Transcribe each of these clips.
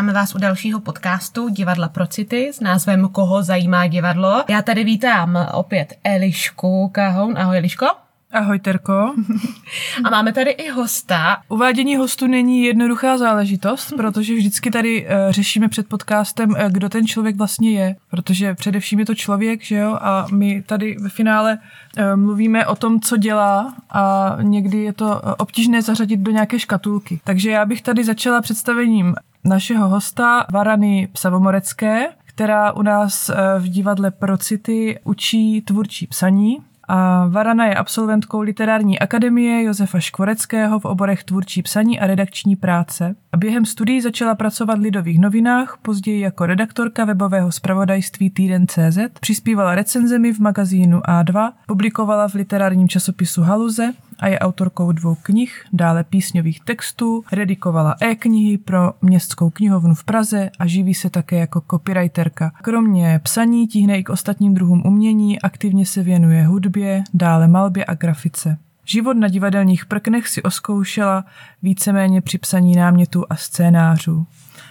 vítáme vás u dalšího podcastu Divadla pro city s názvem Koho zajímá divadlo. Já tady vítám opět Elišku Kahoun. Ahoj Eliško. Ahoj Terko. A máme tady i hosta. Uvádění hostu není jednoduchá záležitost, protože vždycky tady uh, řešíme před podcastem, uh, kdo ten člověk vlastně je. Protože především je to člověk, že jo, a my tady ve finále uh, mluvíme o tom, co dělá a někdy je to obtížné zařadit do nějaké škatulky. Takže já bych tady začala představením našeho hosta Varany Psavomorecké, která u nás v divadle Procity učí tvůrčí psaní a Varana je absolventkou literární akademie Josefa Škvoreckého v oborech tvůrčí psaní a redakční práce. A během studií začala pracovat v Lidových novinách, později jako redaktorka webového zpravodajství Týden.cz, přispívala recenzemi v magazínu A2, publikovala v literárním časopisu Haluze a je autorkou dvou knih, dále písňových textů, redikovala e-knihy pro městskou knihovnu v Praze a živí se také jako copywriterka. Kromě psaní tíhne i k ostatním druhům umění, aktivně se věnuje hudbě, dále malbě a grafice. Život na divadelních prknech si oskoušela víceméně při psaní námětů a scénářů.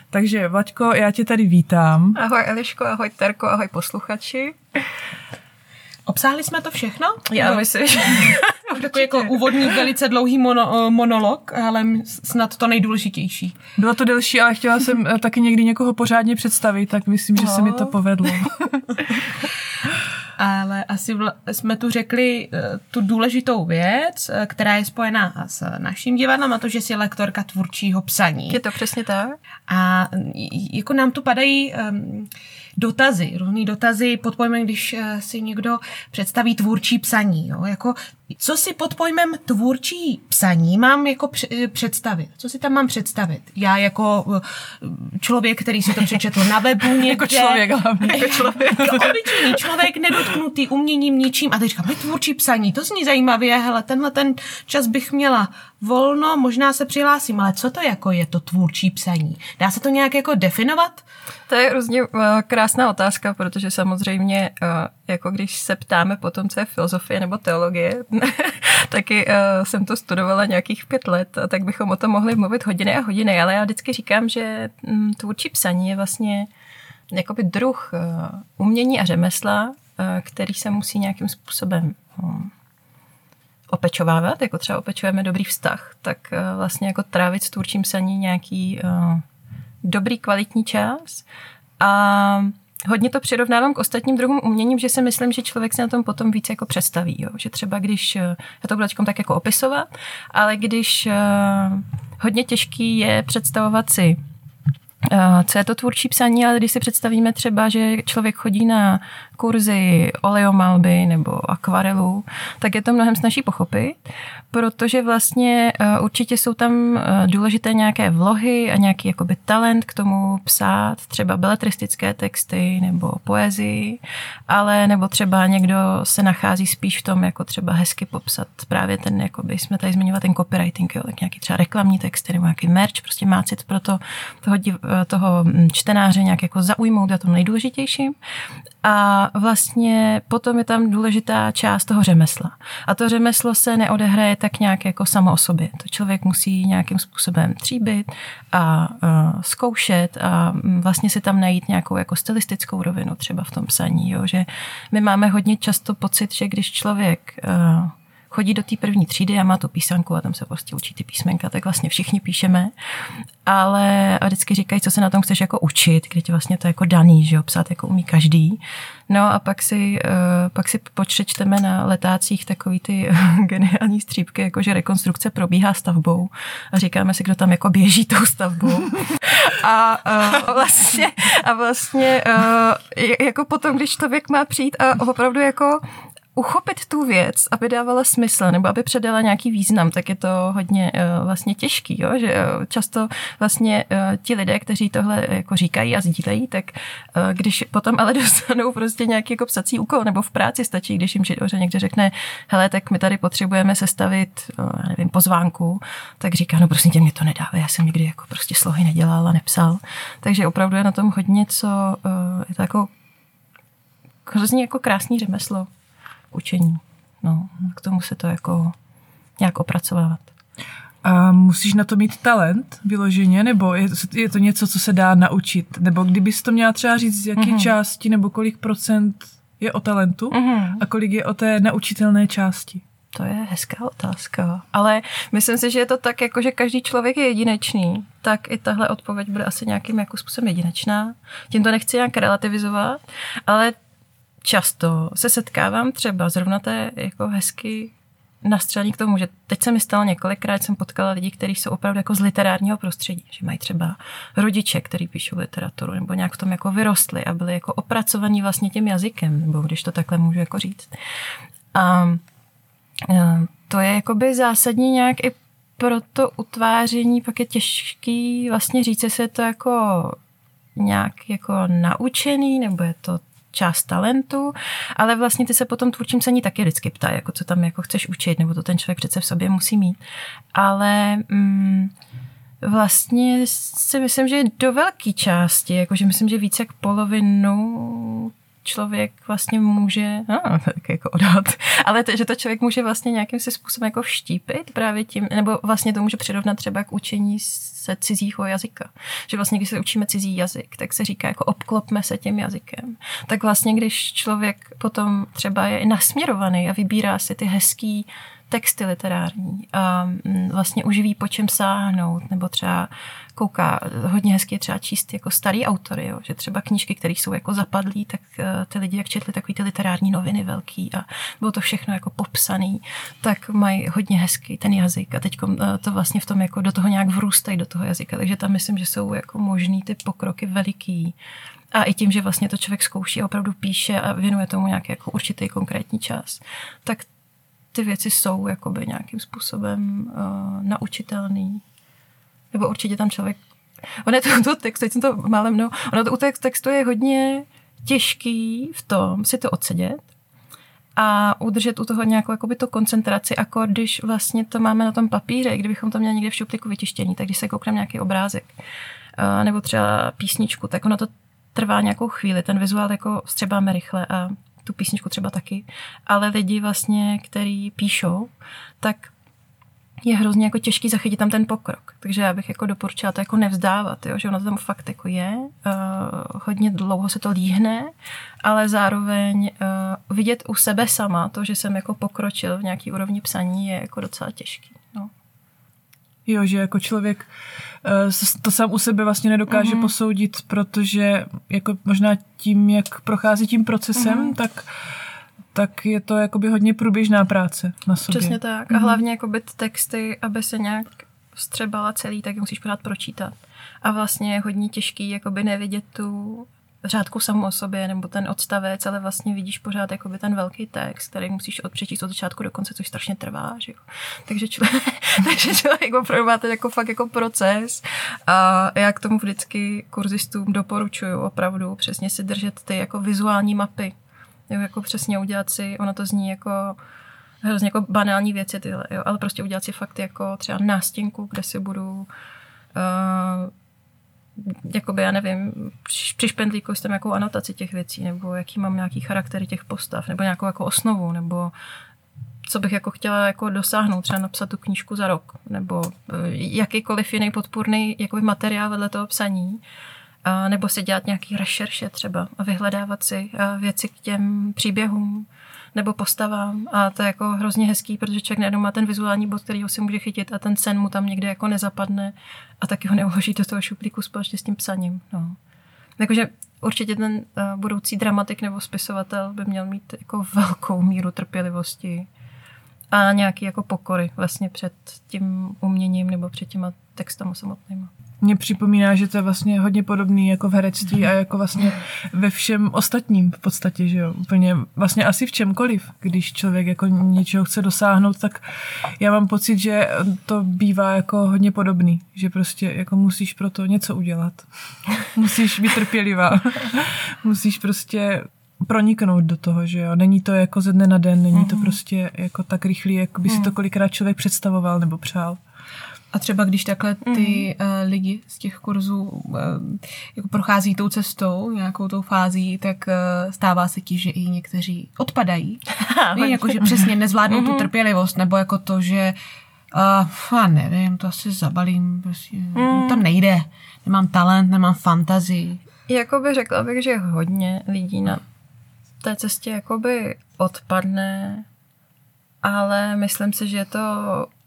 Takže, Vaďko, já tě tady vítám. Ahoj Eliško, ahoj Terko, ahoj posluchači. Obsáhli jsme to všechno? Já myslím, že... Takový jako úvodní velice dlouhý mono, eh, monolog, ale snad to nejdůležitější. Bylo to delší, ale chtěla jsem eh, taky někdy někoho pořádně představit, tak myslím, že se mi to povedlo. ale asi vl- jsme tu řekli uh, tu důležitou věc, která je spojená s naším divadlem a to, že jsi lektorka tvůrčího psaní. Je to přesně tak. A jako nám tu padají um, dotazy, různé dotazy pod pojmem, když uh, si někdo představí tvůrčí psaní. Jo? Jako, co si pod pojmem tvůrčí psaní mám jako představit? Co si tam mám představit? Já jako člověk, který si to přečetl na webu někde. jako člověk hlavně. Jako člověk. Jako obyčejný člověk, nedotknutý uměním ničím. A teď říkám, tvůrčí psaní, to zní zajímavě, hele, tenhle ten čas bych měla volno, možná se přihlásím, ale co to jako je to tvůrčí psaní? Dá se to nějak jako definovat? To je hrozně uh, krásná otázka, protože samozřejmě, uh, jako když se ptáme potom, co je filozofie nebo teologie, taky uh, jsem to studovala nějakých pět let, tak bychom o tom mohli mluvit hodiny a hodiny, ale já vždycky říkám, že um, tvůrčí psaní je vlastně jakoby druh uh, umění a řemesla, uh, který se musí nějakým způsobem um, opečovávat, jako třeba opečujeme dobrý vztah, tak uh, vlastně jako trávit s tvůrčím psaní nějaký uh, dobrý kvalitní čas. A hodně to přirovnávám k ostatním druhům uměním, že si myslím, že člověk se na tom potom víc jako představí. Jo? Že třeba když, já to budu tak jako opisovat, ale když uh, hodně těžký je představovat si co je to tvůrčí psaní, ale když si představíme třeba, že člověk chodí na kurzy oleomalby nebo akvarelu, tak je to mnohem snaží pochopit, protože vlastně eh, určitě jsou tam eh, důležité nějaké vlohy a nějaký jakoby talent k tomu psát, třeba beletristické texty nebo poezii, ale nebo třeba někdo se nachází spíš v tom, jako třeba hezky popsat právě ten, jakoby jsme tady zmiňovali ten copywriting, jo, tak nějaký třeba reklamní texty nebo nějaký merch, prostě má cit pro to, toho, eh, toho hm, čtenáře nějak jako zaujmout a tom nejdůležitějším. A vlastně potom je tam důležitá část toho řemesla. A to řemeslo se neodehraje tak nějak jako samo o sobě. To člověk musí nějakým způsobem tříbit a, a zkoušet a vlastně si tam najít nějakou jako stylistickou rovinu třeba v tom psaní. Jo? Že my máme hodně často pocit, že když člověk a, chodí do té první třídy a má tu písanku a tam se prostě učí ty písmenka, tak vlastně všichni píšeme. Ale a vždycky říkají, co se na tom chceš jako učit, když vlastně to je jako daný, že jo, psát jako umí každý. No a pak si, uh, pak si počečteme na letácích takový ty geniální střípky, jako že rekonstrukce probíhá stavbou a říkáme si, kdo tam jako běží tou stavbou. a uh, vlastně, a vlastně uh, jako potom, když člověk má přijít a opravdu jako uchopit tu věc, aby dávala smysl nebo aby předala nějaký význam, tak je to hodně uh, vlastně těžký, jo? že uh, často vlastně uh, ti lidé, kteří tohle jako říkají a sdílejí, tak uh, když potom ale dostanou prostě nějaký jako psací úkol nebo v práci stačí, když jim že někdo řekne, hele, tak my tady potřebujeme sestavit, uh, nevím, pozvánku, tak říká, no prostě tě mě to nedává, já jsem nikdy jako prostě slohy nedělal a nepsal. Takže opravdu je na tom hodně, co uh, je to jako hrozně jako krásný řemeslo učení. No, k tomu se to jako nějak opracovávat. A musíš na to mít talent vyloženě, nebo je, je to něco, co se dá naučit? Nebo kdybys to měla třeba říct, z jaké mm-hmm. části nebo kolik procent je o talentu mm-hmm. a kolik je o té naučitelné části? To je hezká otázka. Ale myslím si, že je to tak, jako že každý člověk je jedinečný, tak i tahle odpověď bude asi nějakým jako způsobem jedinečná. Tím to nechci nějak relativizovat, ale často se setkávám třeba zrovna té jako hezky nastřelení k tomu, že teď se mi stalo několikrát, jsem potkala lidi, kteří jsou opravdu jako z literárního prostředí, že mají třeba rodiče, kteří píšou literaturu, nebo nějak v tom jako vyrostli a byli jako opracovaní vlastně tím jazykem, nebo když to takhle můžu jako říct. A to je jakoby zásadní nějak i pro to utváření, pak je těžký vlastně říct, je to jako nějak jako naučený, nebo je to část talentu, ale vlastně ty se potom tvůrčím cení taky vždycky ptá, jako co tam jako chceš učit, nebo to ten člověk přece v sobě musí mít. Ale mm, vlastně si myslím, že do velké části, jakože myslím, že více jak polovinu člověk vlastně může, no, tak jako odhad, ale to, že to člověk může vlastně nějakým si způsobem jako vštípit právě tím, nebo vlastně to může přirovnat třeba k učení se cizího jazyka. Že vlastně, když se učíme cizí jazyk, tak se říká jako obklopme se tím jazykem. Tak vlastně, když člověk potom třeba je nasměrovaný a vybírá si ty hezký texty literární. A mm, vlastně už ví, po čem sáhnout, nebo třeba kouká, hodně hezky je třeba číst jako starý autory, jo, že třeba knížky, které jsou jako zapadlí, tak eh, ty lidi, jak četli takový ty literární noviny velký a bylo to všechno jako popsaný, tak mají hodně hezký ten jazyk. A teď eh, to vlastně v tom jako do toho nějak vrůstají do toho jazyka, takže tam myslím, že jsou jako možný ty pokroky veliký. A i tím, že vlastně to člověk zkouší a opravdu píše a věnuje tomu nějaký jako určitý konkrétní čas, tak ty věci jsou jakoby nějakým způsobem uh, naučitelný. Nebo určitě tam člověk... On je to, to text, teď jsem to málem, no, ono to u textu je hodně těžký v tom si to odsedět a udržet u toho nějakou jakoby to koncentraci, jako když vlastně to máme na tom papíře, kdybychom to měli někde v šuplíku vytištění, tak když se koukneme nějaký obrázek uh, nebo třeba písničku, tak ono to trvá nějakou chvíli, ten vizuál jako střebáme rychle a tu písničku třeba taky, ale lidi vlastně, který píšou, tak je hrozně jako těžký zachytit tam ten pokrok. Takže já bych jako doporučila to jako nevzdávat, jo? že ono tam fakt jako je. Uh, hodně dlouho se to líhne, ale zároveň uh, vidět u sebe sama to, že jsem jako pokročil v nějaký úrovni psaní je jako docela těžký. Jo, že jako člověk uh, to sám u sebe vlastně nedokáže mm-hmm. posoudit, protože jako možná tím, jak prochází tím procesem, mm-hmm. tak tak je to jakoby hodně průběžná práce na sobě. Přesně tak. Mm-hmm. A mhm. hlavně jako ty texty, aby se nějak střebala celý, tak je musíš pořád pročítat. A vlastně je hodně těžký jakoby nevidět tu řádku samou o sobě nebo ten odstavec, ale vlastně vidíš pořád jakoby ten velký text, který musíš odpřečíst od začátku do konce, což strašně trvá. Že jo? Takže, člověk, takže člověk opravdu má ten jako fakt jako proces a já k tomu vždycky kurzistům doporučuju opravdu přesně si držet ty jako vizuální mapy, jo, jako přesně udělat si, ono to zní jako hrozně jako banální věci tyhle, jo, ale prostě udělat si fakt jako třeba nástěnku, kde si budu uh, jakoby, já nevím, při špendlíku s nějakou anotaci těch věcí, nebo jaký mám nějaký charaktery těch postav, nebo nějakou jako osnovu, nebo co bych jako chtěla jako dosáhnout, třeba napsat tu knížku za rok, nebo uh, jakýkoliv jiný podpůrný jakoby materiál vedle toho psaní, a nebo si dělat nějaký rešerše třeba a vyhledávat si věci k těm příběhům nebo postavám a to je jako hrozně hezký, protože člověk najednou má ten vizuální bod, který ho si může chytit a ten sen mu tam někde jako nezapadne a taky ho neuloží do toho šuplíku společně s tím psaním. No. Takže určitě ten uh, budoucí dramatik nebo spisovatel by měl mít jako velkou míru trpělivosti a nějaký jako pokory vlastně před tím uměním nebo před těma textama samotnýma mě připomíná, že to je vlastně hodně podobný jako v herectví a jako vlastně ve všem ostatním v podstatě, že jo, úplně vlastně asi v čemkoliv, když člověk jako něčeho chce dosáhnout, tak já mám pocit, že to bývá jako hodně podobný, že prostě jako musíš pro to něco udělat. musíš být trpělivá. musíš prostě proniknout do toho, že jo. Není to jako ze dne na den, není to mhm. prostě jako tak rychlý, jak by si to mhm. kolikrát člověk představoval nebo přál. A třeba když takhle ty mm. uh, lidi z těch kurzů uh, jako prochází tou cestou, nějakou tou fází, tak uh, stává se ti, že i někteří odpadají. jako, že přesně nezvládnou mm-hmm. tu mhm. trpělivost, nebo jako to, že Uh, já nevím, to asi zabalím, prostě, mm. to nejde. Nemám talent, nemám fantazii. Jakoby řekla bych, že hodně lidí na té cestě jakoby odpadne, ale myslím si, že je to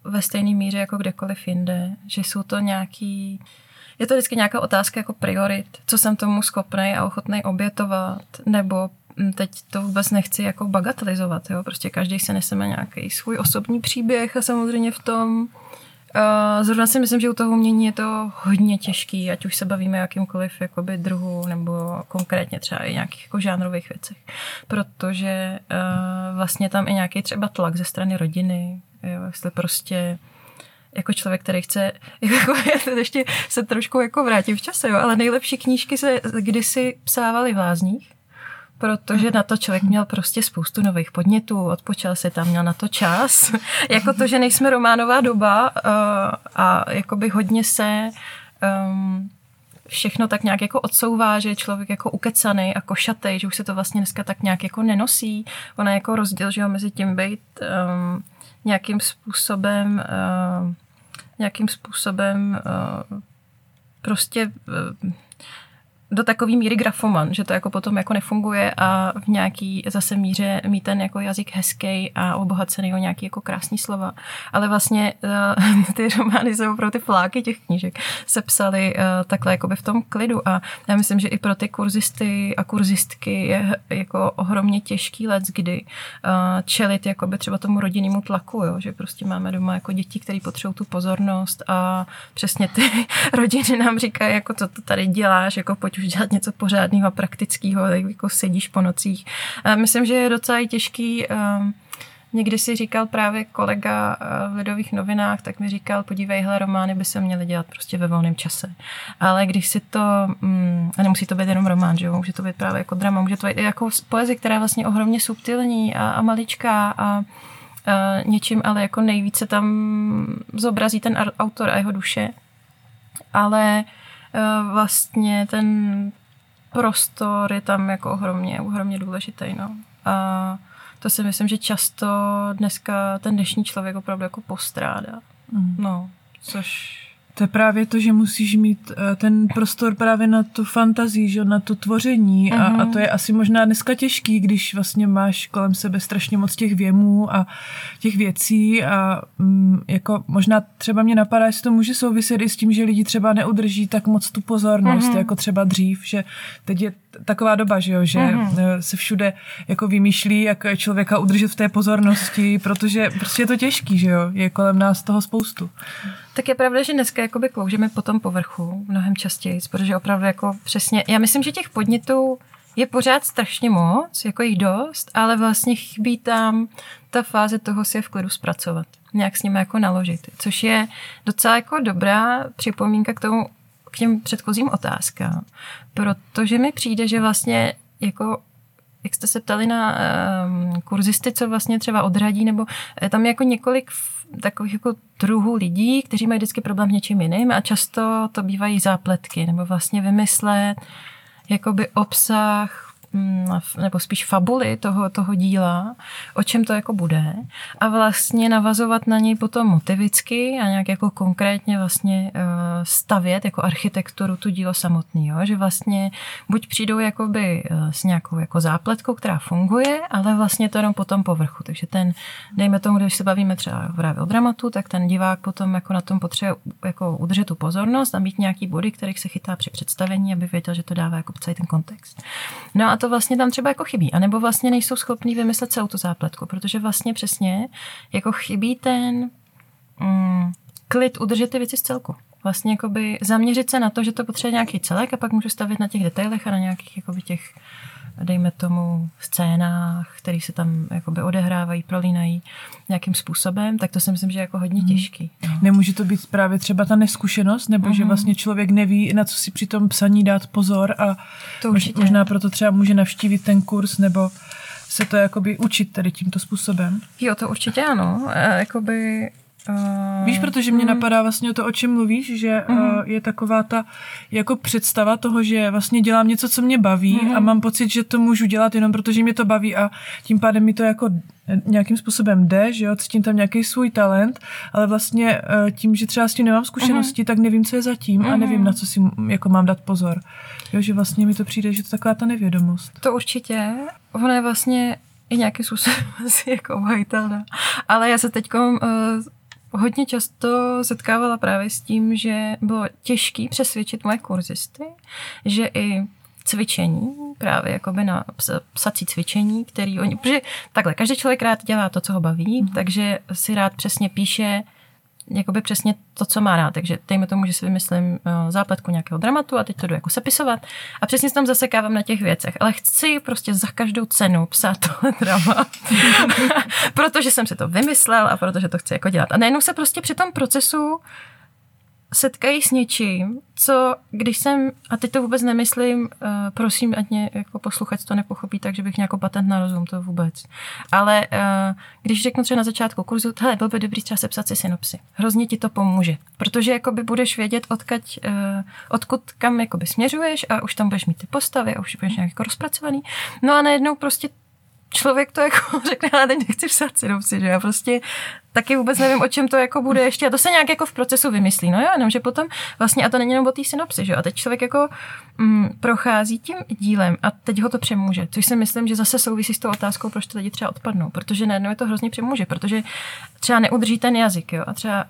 ve stejné míře jako kdekoliv jinde, že jsou to nějaký je to vždycky nějaká otázka jako priorit, co jsem tomu schopný a ochotný obětovat, nebo hm, teď to vůbec nechci jako bagatelizovat, jo? prostě každý se neseme nějaký svůj osobní příběh a samozřejmě v tom Uh, zrovna si myslím, že u toho umění je to hodně těžký, ať už se bavíme o jakýmkoliv jakoby druhu nebo konkrétně třeba i nějakých jako žánrových věcech, protože uh, vlastně tam i nějaký třeba tlak ze strany rodiny, jo, jestli prostě jako člověk, který chce, jako já ještě se trošku jako vrátím v čase, jo, ale nejlepší knížky se kdysi psávaly v lázních, protože na to člověk měl prostě spoustu nových podnětů, odpočal se tam, měl na to čas. jako to, že nejsme románová doba uh, a jakoby hodně se um, všechno tak nějak jako odsouvá, že je člověk jako ukecaný a košatý, že už se to vlastně dneska tak nějak jako nenosí. Ona jako rozdíl, že jo, mezi tím být um, nějakým způsobem uh, nějakým způsobem uh, prostě uh, do takové míry grafoman, že to jako potom jako nefunguje a v nějaký zase míře mít ten jako jazyk hezký a obohacený o nějaký jako krásný slova. Ale vlastně uh, ty romány jsou pro ty fláky těch knížek se psaly uh, takhle jako by v tom klidu a já myslím, že i pro ty kurzisty a kurzistky je jako ohromně těžký let, kdy uh, čelit jako by třeba tomu rodinnému tlaku, jo? že prostě máme doma jako děti, které potřebují tu pozornost a přesně ty rodiny nám říkají, jako co to tady děláš, jako pojď už dělat něco pořádného a praktického, tak jako sedíš po nocích. Myslím, že je docela i těžký ehm, Někdy si říkal právě kolega eh, v Lidových novinách, tak mi říkal, podívej, hele, romány by se měly dělat prostě ve volném čase. Ale když si to, mm, a nemusí to být jenom román, že jo, může to být právě jako drama, může to být jako poezie, která je vlastně ohromně subtilní a, a maličká a, a něčím, ale jako nejvíce tam zobrazí ten autor a jeho duše. Ale Eh, vlastně ten prostor je tam jako ohromně, ohromně důležitý. No. A to si myslím, že často dneska ten dnešní člověk opravdu jako postrádá. Mm. No, což to je právě to, že musíš mít eh, ten prostor právě na tu fantazii, že na to tvoření a, a to je asi možná dneska těžký, když vlastně máš kolem sebe strašně moc těch věmů a těch věcí a mm, jako možná třeba mě napadá, jestli to může souviset i s tím, že lidi třeba neudrží tak moc tu pozornost, mm-hmm. jako třeba dřív, že teď je taková doba, že jo, že mm-hmm. se všude jako vymýšlí, jak člověka udržet v té pozornosti, protože prostě je to těžký, že jo, je kolem nás toho spoustu. Tak je pravda, že dneska jakoby kloužeme po tom povrchu mnohem častěji, protože opravdu jako přesně, já myslím, že těch podnětů je pořád strašně moc, jako jich dost, ale vlastně chybí tam ta fáze toho si je v klidu zpracovat, nějak s nimi jako naložit, což je docela jako dobrá připomínka k tomu, k těm předchozím otázkám, protože mi přijde, že vlastně jako jak jste se ptali na um, kurzisty, co vlastně třeba odradí, nebo eh, tam je jako několik takových jako druhů lidí, kteří mají vždycky problém s něčím jiným a často to bývají zápletky, nebo vlastně vymyslet jakoby obsah nebo spíš fabuly toho, toho díla, o čem to jako bude a vlastně navazovat na něj potom motivicky a nějak jako konkrétně vlastně eh, stavět jako architekturu tu dílo samotný, jo? že vlastně buď přijdou jakoby eh, s nějakou jako zápletkou, která funguje, ale vlastně to jenom po tom povrchu, takže ten, dejme tomu, když se bavíme třeba právě o dramatu, tak ten divák potom jako na tom potřebuje jako udržet tu pozornost a mít nějaký body, kterých se chytá při představení, aby věděl, že to dává jako celý ten kontext. No a to vlastně tam třeba jako chybí. A nebo vlastně nejsou schopní vymyslet celou tu zápletku, protože vlastně přesně jako chybí ten mm, klid udržet ty věci z celku. Vlastně jakoby zaměřit se na to, že to potřebuje nějaký celek a pak můžu stavit na těch detailech a na nějakých jakoby těch dejme tomu, scénách, které se tam jakoby odehrávají, prolínají nějakým způsobem, tak to si myslím, že je jako hodně mhm. těžký. No. Nemůže to být právě třeba ta neskušenost, nebo mm-hmm. že mhm. vlastně člověk neví, na co si při tom psaní dát pozor a to možná proto třeba může navštívit ten kurz, nebo se to jakoby učit tady tímto způsobem. Jo, to určitě ano. E, jakoby Uh, Víš, protože mě napadá vlastně to, o čem mluvíš, že uh, je taková ta jako představa toho, že vlastně dělám něco, co mě baví a mám pocit, že to můžu dělat jenom protože mě to baví a tím pádem mi to jako nějakým způsobem jde, že jo, cítím tam nějaký svůj talent, ale vlastně uh, tím, že třeba s tím nemám zkušenosti, tak nevím, co je zatím a nevím, na co si jako mám dát pozor. Jo, že vlastně mi to přijde, že to je taková ta nevědomost. To určitě. Ono je vlastně i nějaký způsobem asi jako obhajitelná. Ale já se teď uh, hodně často setkávala právě s tím, že bylo těžké přesvědčit moje kurzisty, že i cvičení, právě jakoby na ps- psací cvičení, který oni, protože takhle, každý člověk rád dělá to, co ho baví, mm. takže si rád přesně píše jakoby přesně to, co má rád. Takže dejme tomu, že si vymyslím uh, zápletku nějakého dramatu a teď to jdu jako sepisovat a přesně se tam zasekávám na těch věcech. Ale chci prostě za každou cenu psát tohle drama, protože jsem si to vymyslel a protože to chci jako dělat. A najednou se prostě při tom procesu setkají s něčím, co když jsem, a teď to vůbec nemyslím, uh, prosím, ať mě jako posluchač to nepochopí tak, že bych nějakou patent na rozum, to vůbec. Ale uh, když řeknu třeba na začátku kurzu, hele, byl by dobrý třeba sepsat si synopsy. Hrozně ti to pomůže, protože jakoby budeš vědět, odkaď, uh, odkud kam jakoby směřuješ a už tam budeš mít ty postavy a už budeš nějak jako rozpracovaný. No a najednou prostě člověk to jako řekne, ale teď nechci psát synopsy, že já prostě taky vůbec nevím, o čem to jako bude ještě. A to se nějak jako v procesu vymyslí. No jo, jenom, že potom vlastně, a to není jenom o té synopsi, že jo. A teď člověk jako mm, prochází tím dílem a teď ho to přemůže. Což si myslím, že zase souvisí s tou otázkou, proč to lidi třeba odpadnou. Protože najednou je to hrozně přemůže, protože třeba neudrží ten jazyk, jo. A třeba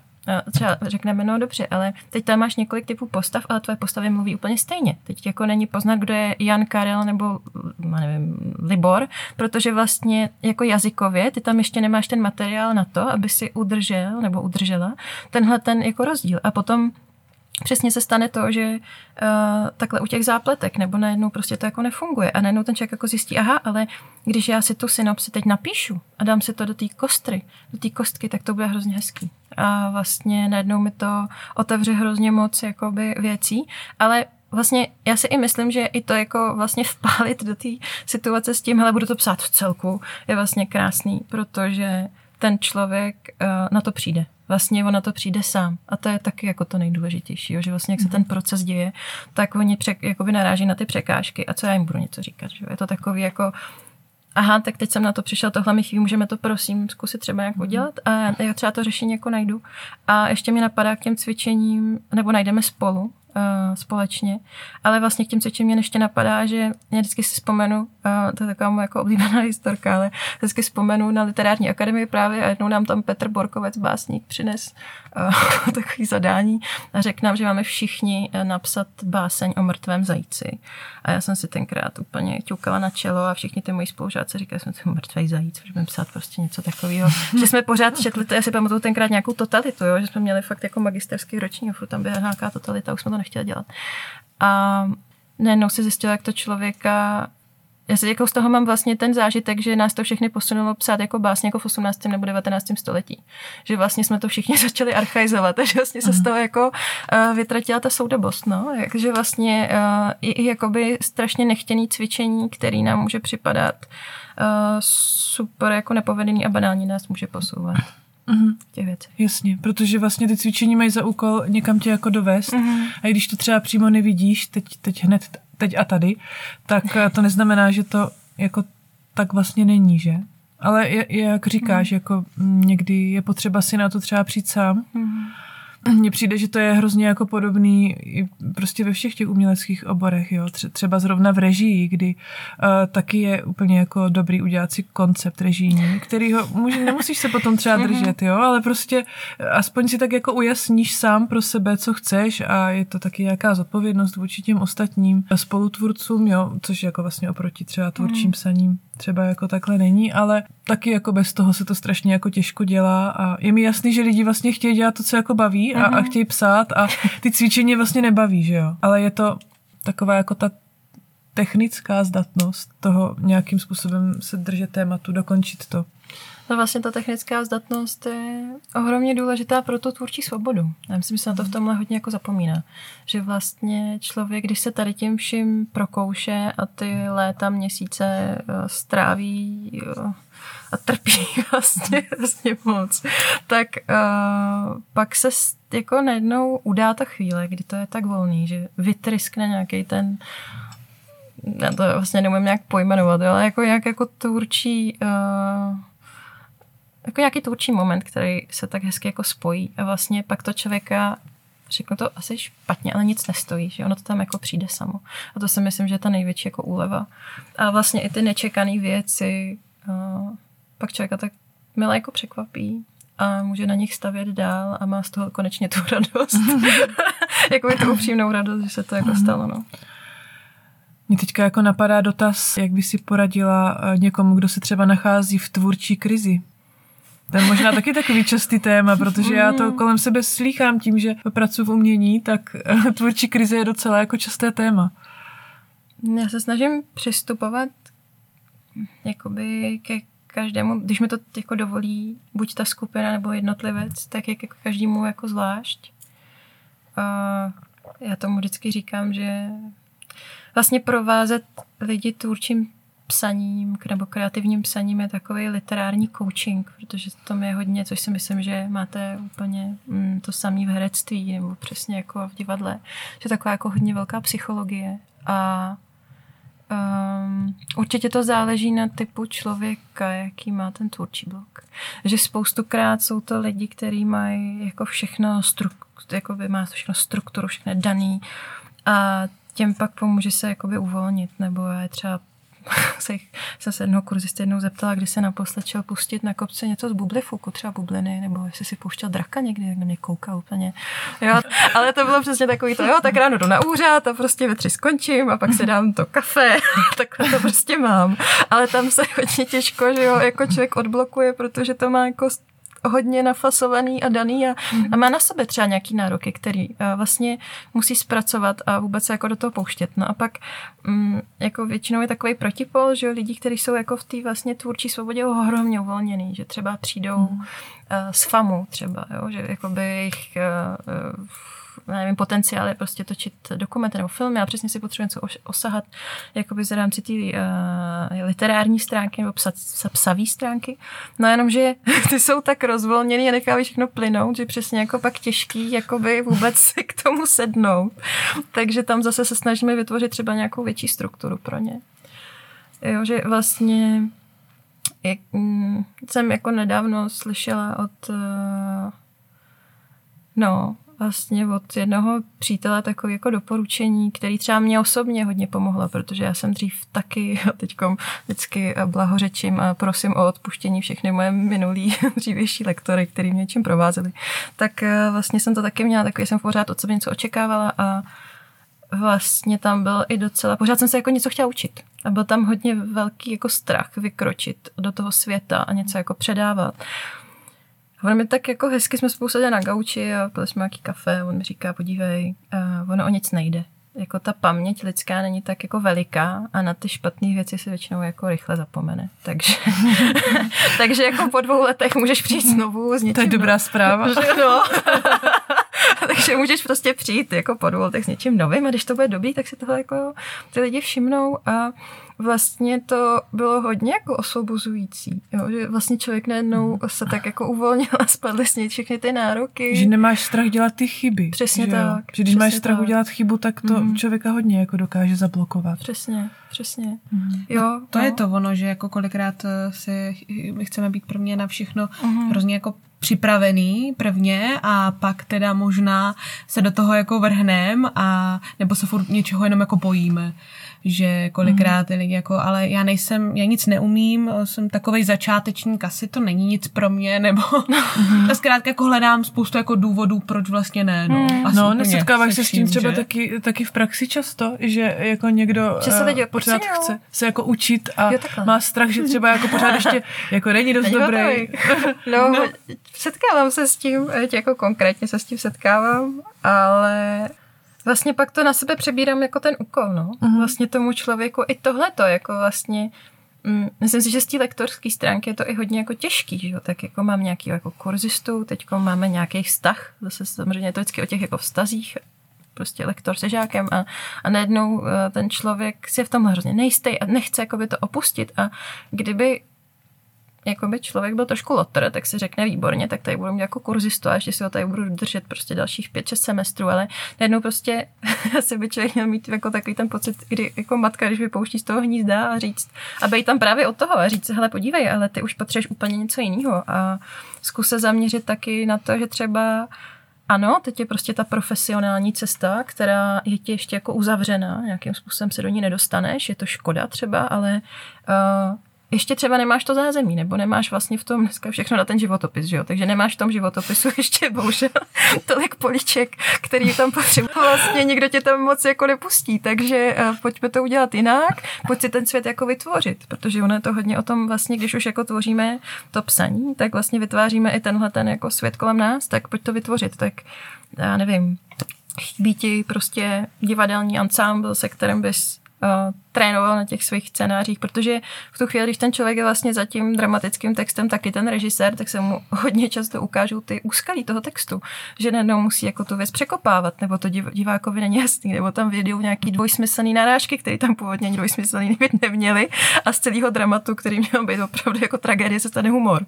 třeba řekneme, no dobře, ale teď tam máš několik typů postav, ale tvoje postavy mluví úplně stejně. Teď jako není poznat, kdo je Jan Karel nebo nevím, Libor, protože vlastně jako jazykově ty tam ještě nemáš ten materiál na to, aby si udržel nebo udržela tenhle ten jako rozdíl. A potom přesně se stane to, že uh, takhle u těch zápletek, nebo najednou prostě to jako nefunguje. A najednou ten člověk jako zjistí, aha, ale když já si tu synopsi teď napíšu a dám si to do té kostry, do té kostky, tak to bude hrozně hezký. A vlastně najednou mi to otevře hrozně moc jakoby věcí, ale vlastně já si i myslím, že i to jako vlastně vpálit do té situace s tím, hele, budu to psát v celku, je vlastně krásný, protože ten člověk uh, na to přijde vlastně on na to přijde sám. A to je taky jako to nejdůležitější, že vlastně jak se ten proces děje, tak oni přek, jakoby naráží na ty překážky a co já jim budu něco říkat. Že? Je to takový jako aha, tak teď jsem na to přišel, tohle mi chybí, můžeme to prosím zkusit třeba nějak udělat a já třeba to řešení jako najdu. A ještě mi napadá k těm cvičením, nebo najdeme spolu, uh, společně. Ale vlastně k těm cvičením mě ještě napadá, že já vždycky si vzpomenu, to je taková moje jako oblíbená historka, ale vždycky vzpomenu na literární akademii právě a jednou nám tam Petr Borkovec, básník, přines uh, takový zadání a řekl nám, že máme všichni napsat báseň o mrtvém zajíci. A já jsem si tenkrát úplně ťukala na čelo a všichni ty moji spolužáci říkali, jsme si mrtvý zajíc, že budeme psát prostě něco takového. že jsme pořád četli, to já si pamatuju tenkrát nějakou totalitu, jo? že jsme měli fakt jako magisterský ročník, furt tam byla nějaká totalita, už jsme to nechtěla dělat. A najednou se zjistila, jak to člověka já si jako z toho mám vlastně ten zážitek, že nás to všechny posunulo psát jako básně jako v 18. nebo 19. století. Že vlastně jsme to všichni začali archaizovat, takže vlastně se z mhm. toho jako uh, vytratila ta soudobost. No? Takže vlastně uh, i, i jakoby strašně nechtěný cvičení, který nám může připadat uh, super jako nepovedený a banální nás může posouvat. Mm-hmm. Těch věcí. Jasně, protože vlastně ty cvičení mají za úkol někam tě jako dovést mm-hmm. a když to třeba přímo nevidíš, teď, teď hned, teď a tady, tak eh, to neznamená, že to jako tak vlastně není, že? Ale je, jak říkáš, mm-hmm. jako někdy je potřeba si na to třeba přijít sám mm-hmm mně přijde, že to je hrozně jako podobný i prostě ve všech těch uměleckých oborech, jo. Třeba zrovna v režii, kdy uh, taky je úplně jako dobrý udělat si koncept režijní, který ho může, nemusíš se potom třeba mhm. držet, jo, ale prostě aspoň si tak jako ujasníš sám pro sebe, co chceš a je to taky nějaká zodpovědnost vůči těm ostatním spolutvůrcům, jo, což jako vlastně oproti třeba tvůrčím mhm. psaním třeba jako takhle není, ale taky jako bez toho se to strašně jako těžko dělá a je mi jasný, že lidi vlastně chtějí dělat to, co jako baví a, a mhm. chtějí psát a ty cvičení vlastně nebaví, že jo. Ale je to taková jako ta technická zdatnost toho nějakým způsobem se držet tématu, dokončit to. No vlastně ta technická zdatnost je ohromně důležitá pro tu tvůrčí svobodu. Já myslím, že se na to v tomhle hodně jako zapomíná. Že vlastně člověk, když se tady tím vším prokouše a ty léta, měsíce eh, stráví eh, a trpí vlastně, vlastně moc, tak uh, pak se jako najednou udá ta chvíle, kdy to je tak volný, že vytryskne nějaký ten já to vlastně nemůžu nějak pojmenovat, ale jako nějak jako tvůrčí uh, jako nějaký tvůrčí moment, který se tak hezky jako spojí a vlastně pak to člověka řeknu to asi špatně, ale nic nestojí, že ono to tam jako přijde samo. A to si myslím, že je ta největší jako úleva. A vlastně i ty nečekané věci uh, pak člověka tak milé jako překvapí a může na nich stavět dál a má z toho konečně tu radost. jako je to upřímnou radost, že se to jako stalo. No. Mně teďka jako napadá dotaz, jak by si poradila eh, někomu, kdo se třeba nachází v tvůrčí krizi. To je možná taky takový častý téma, protože já to kolem sebe slýchám tím, že pracuji v umění, tak eh, tvůrčí krize je docela jako časté téma. Já se snažím přistupovat jakoby ke každému, když mi to jako dovolí buď ta skupina nebo jednotlivec, tak jak jako každému jako zvlášť. A já tomu vždycky říkám, že vlastně provázet lidi tvůrčím psaním nebo kreativním psaním je takový literární coaching, protože tam je hodně, což si myslím, že máte úplně mm, to samé v herectví nebo přesně jako v divadle, že taková jako hodně velká psychologie a Um, určitě to záleží na typu člověka, jaký má ten tvůrčí blok. Že spoustukrát jsou to lidi, kteří mají jako všechno, struk, jako by má všechno strukturu, všechno daný a těm pak pomůže se jakoby uvolnit, nebo je třeba se, jsem se jednoho kurzisty jednou zeptala, kdy se naposled šel pustit na kopce něco z bublifuku, třeba bubliny, nebo jestli si pouštěl draka někdy, jak na mě kouká úplně. Jo, ale to bylo přesně takový to, jo, tak ráno jdu na úřad a prostě ve tři skončím a pak si dám to kafe, tak to prostě mám. Ale tam se hodně těžko, že jo, jako člověk odblokuje, protože to má jako hodně nafasovaný a daný a, a má na sebe třeba nějaký nároky, který uh, vlastně musí zpracovat a vůbec se jako do toho pouštět. No a pak um, jako většinou je takový protipol, že lidi, kteří jsou jako v té vlastně tvůrčí svobodě ohromně uvolněný, že třeba přijdou uh, z FAMu třeba, jo, že jakoby jejich uh, nevím, potenciál je prostě točit dokumenty nebo filmy a přesně si potřebuje něco osahat jakoby z rámci té uh, literární stránky nebo psa, psavý stránky. No jenom, že ty jsou tak rozvolněný a nechávají všechno plynout, že přesně jako pak těžký jakoby vůbec si k tomu sednout. Takže tam zase se snažíme vytvořit třeba nějakou větší strukturu pro ně. Jo, že vlastně jak, mm, jsem jako nedávno slyšela od uh, no, vlastně od jednoho přítele takové jako doporučení, který třeba mě osobně hodně pomohlo, protože já jsem dřív taky teď vždycky blahořečím a prosím o odpuštění všechny moje minulý dřívější lektory, který mě čím provázeli. Tak eh, vlastně jsem to taky měla, takový jsem pořád od sebe něco očekávala a vlastně tam byl i docela, pořád jsem se jako něco chtěla učit. A byl tam hodně velký jako strach vykročit do toho světa a něco jako předávat. On mi tak jako hezky jsme spolu seděli na gauči a pili jsme nějaký kafe. On mi říká, podívej, uh, ono o nic nejde. Jako ta paměť lidská není tak jako veliká a na ty špatné věci se většinou jako rychle zapomene. Takže, takže jako po dvou letech můžeš přijít znovu s něčím. To je dobrá zpráva. no. takže můžeš prostě přijít jako po dvou letech s něčím novým a když to bude dobrý, tak si toho jako ty lidi všimnou a vlastně to bylo hodně jako osvobozující, jo? že vlastně člověk najednou se tak jako uvolnil a spadly s něj všechny ty nároky. Že nemáš strach dělat ty chyby. Přesně že tak. Že když máš strach tak. udělat chybu, tak to mm. člověka hodně jako dokáže zablokovat. Přesně, přesně. Mm. Jo, to no. je to ono, že jako kolikrát eh, si my chceme být pro mě na všechno mm. hrozně jako připravený prvně a pak teda možná se do toho jako vrhnem a nebo se furt něčeho jenom jako bojíme že kolikrát ty lidi jako, ale já nejsem, já nic neumím, jsem takový začátečník, asi to není nic pro mě, nebo mm. zkrátka jako hledám spoustu jako důvodů, proč vlastně ne. No, mm. asi no nesetkáváš se s tím třeba taky, taky v praxi často, že jako někdo že se lidi uh, pořád jo. chce se jako učit a jo, má strach, že třeba jako pořád ještě jako není dost není dobrý. no, no, setkávám se s tím, jako konkrétně se s tím setkávám, ale Vlastně pak to na sebe přebírám jako ten úkol, no. Uh-huh. Vlastně tomu člověku i tohle to, jako vlastně mm, myslím si, že z té lektorské stránky je to i hodně jako těžký, že jo? tak jako mám nějaký jako kurzistu, teď máme nějaký vztah, zase samozřejmě je to vždycky o těch jako vztazích, prostě lektor se žákem a, a najednou eh, ten člověk si v tom hrozně nejistý a nechce jakoby to opustit a kdyby jakoby člověk byl trošku lotr, tak si řekne výborně, tak tady budu mít jako kurzistu a ještě si ho tady budu držet prostě dalších 5-6 semestrů, ale najednou prostě asi by člověk měl mít jako takový ten pocit, kdy jako matka, když vypouští z toho hnízda a říct, a být tam právě od toho a říct, hele podívej, ale ty už potřebuješ úplně něco jiného. A zkus se zaměřit taky na to, že třeba ano, teď je prostě ta profesionální cesta, která je ti ještě jako uzavřená, nějakým způsobem se do ní nedostaneš, je to škoda třeba, ale uh, ještě třeba nemáš to zázemí, nebo nemáš vlastně v tom dneska všechno na ten životopis, že jo? Takže nemáš v tom životopisu ještě bohužel tolik poliček, který tam potřebuje. Vlastně nikdo tě tam moc jako nepustí, takže uh, pojďme to udělat jinak, pojď si ten svět jako vytvořit, protože ono je to hodně o tom vlastně, když už jako tvoříme to psaní, tak vlastně vytváříme i tenhle ten jako svět kolem nás, tak pojď to vytvořit, tak já nevím, chybí ti prostě divadelní ansámbl, se kterým bys trénoval na těch svých scénářích, protože v tu chvíli, když ten člověk je vlastně za tím dramatickým textem, taky ten režisér, tak se mu hodně často ukážou ty úskalí toho textu, že najednou musí jako tu věc překopávat, nebo to divákovi není jasný, nebo tam vědou nějaký dvojsmyslný narážky, které tam původně dvojsmyslný být neměli a z celého dramatu, který měl být opravdu jako tragédie, se stane humor.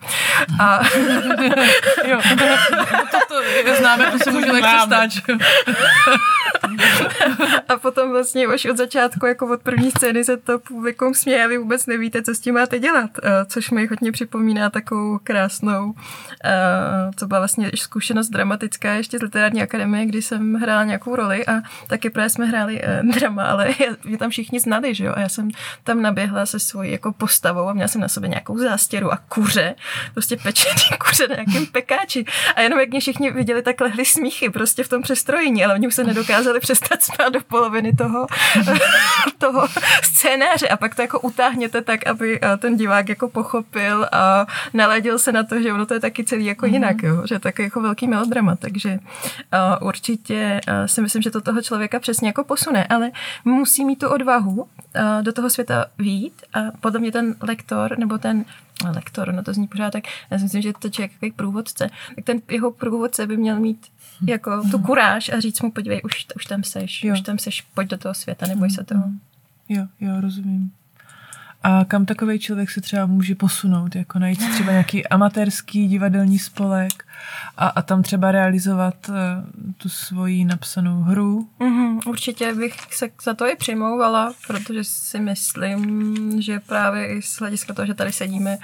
A... jo, to, to, to známe, to se může lehce stát. a potom vlastně už od začátku, jako od první scény se to publikum směje a vy vůbec nevíte, co s tím máte dělat, eh, což mi hodně připomíná takovou krásnou, eh, co byla vlastně zkušenost dramatická ještě z literární akademie, kdy jsem hrála nějakou roli a taky právě jsme hráli eh, drama, ale mě tam všichni znali, že jo, a já jsem tam naběhla se svojí jako postavou a měla jsem na sobě nějakou zástěru a kuře, prostě pečený kuře na nějakém pekáči. A jenom jak mě všichni viděli, tak lehli smíchy prostě v tom přestrojení, ale oni už se nedokázali přestat spát do poloviny toho, toho scénáře. A pak to jako utáhněte tak, aby eh, ten divák jako pochopil a naladil se na to, že ono to je taky celý jako jinak, jo? že tak jako velký melodrama, takže uh, určitě uh, si myslím, že to toho člověka přesně jako posune, ale musí mít tu odvahu uh, do toho světa vít. A podle mě ten lektor nebo ten lektor, no to zní pořád tak, já si myslím, že to člověk jako průvodce, tak ten jeho průvodce by měl mít jako tu kuráž a říct mu, podívej, už, už tam seš, jo. už tam seš, pojď do toho světa, neboj se toho. Jo, jo, rozumím. A kam takový člověk se třeba může posunout, jako najít třeba nějaký amatérský divadelní spolek a, a tam třeba realizovat uh, tu svoji napsanou hru? Mm-hmm, určitě bych se za to i přimlouvala, protože si myslím, že právě i z hlediska toho, že tady sedíme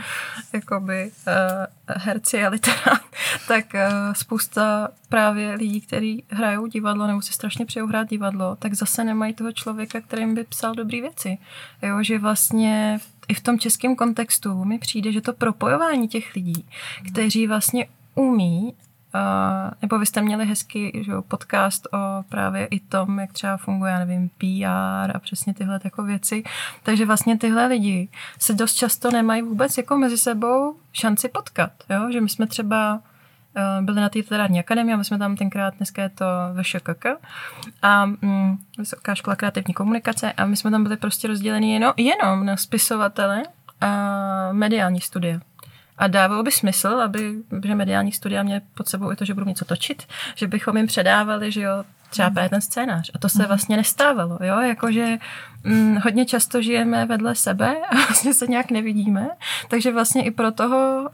jakoby uh, herci a literát, tak uh, spousta právě lidí, kteří hrajou divadlo nebo si strašně přejou hrát divadlo, tak zase nemají toho člověka, kterým by psal dobré věci. Jo, že vlastně i v tom českém kontextu mi přijde, že to propojování těch lidí, kteří vlastně umí Uh, nebo vy jste měli hezký že, podcast o právě i tom, jak třeba funguje, já nevím, PR a přesně tyhle jako věci. Takže vlastně tyhle lidi se dost často nemají vůbec jako mezi sebou šanci potkat. Jo? Že my jsme třeba uh, byli na té literární akademii a my jsme tam tenkrát, dneska je to VŠKK, a mm, Vysoká škola kreativní komunikace a my jsme tam byli prostě rozděleni jenom, jenom na spisovatele a mediální studie. A dávalo by smysl, aby, že mediální studia měly pod sebou i to, že budou něco točit, že bychom jim předávali, že jo, třeba mm. ten scénář. A to se mm. vlastně nestávalo, jo, jakože hm, hodně často žijeme vedle sebe a vlastně se nějak nevidíme, takže vlastně i pro toho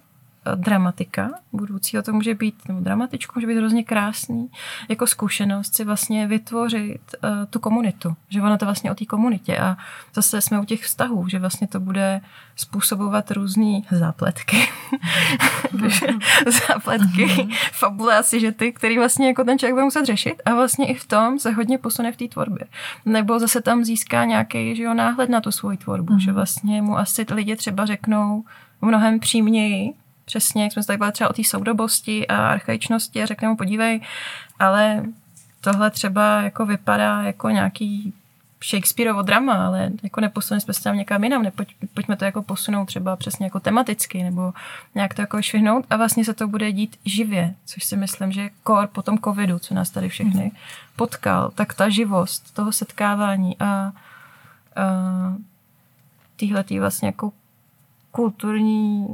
dramatika budoucího, to může být, nebo dramatičku může být hrozně krásný, jako zkušenost si vlastně vytvořit uh, tu komunitu, že ono to vlastně o té komunitě a zase jsme u těch vztahů, že vlastně to bude způsobovat různé zápletky, zápletky, mm-hmm. fabule asi, že ty, který vlastně jako ten člověk bude muset řešit a vlastně i v tom se hodně posune v té tvorbě. Nebo zase tam získá nějaký že jo, náhled na tu svoji tvorbu, mm-hmm. že vlastně mu asi lidi třeba řeknou mnohem přímněji, přesně, jak jsme se tady bavili třeba o té soudobosti a archaičnosti a řekneme mu, podívej, ale tohle třeba jako vypadá jako nějaký Shakespeareovo drama, ale jako neposuneme jsme se tam někam jinam, nepojď, pojďme to jako posunout třeba přesně jako tematicky, nebo nějak to jako švihnout a vlastně se to bude dít živě, což si myslím, že kor po tom covidu, co nás tady všechny mm. potkal, tak ta živost toho setkávání a, a tyhle vlastně jako kulturní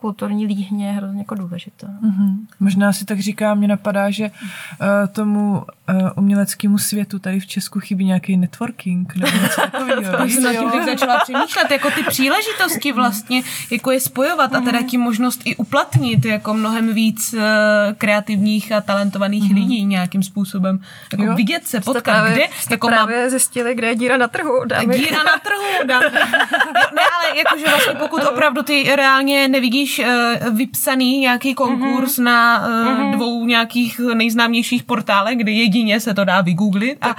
kulturní líhně je hrozně jako důležitá. Mm-hmm. Možná si tak říká, mě napadá, že uh, tomu uh, uměleckému světu tady v Česku chybí nějaký networking nebo něco takového. Tak jsem začala přemýšlet, jako ty příležitosti vlastně, jako je spojovat a teda tím možnost i uplatnit jako mnohem víc uh, kreativních a talentovaných mm-hmm. lidí nějakým způsobem. Jako jo. vidět se, potkat, právě, kde. Jste Jako právě mám... zjistili, kde je díra na trhu, dámy. Díra na trhu, dámy. Ne, ale jakože vlastně pokud opravdu ty reálně nevidíš uh, vypsaný nějaký konkurs mm-hmm. na uh, mm-hmm. dvou nějakých nejznámějších portálech, kde jedině se to dá vygooglit, a,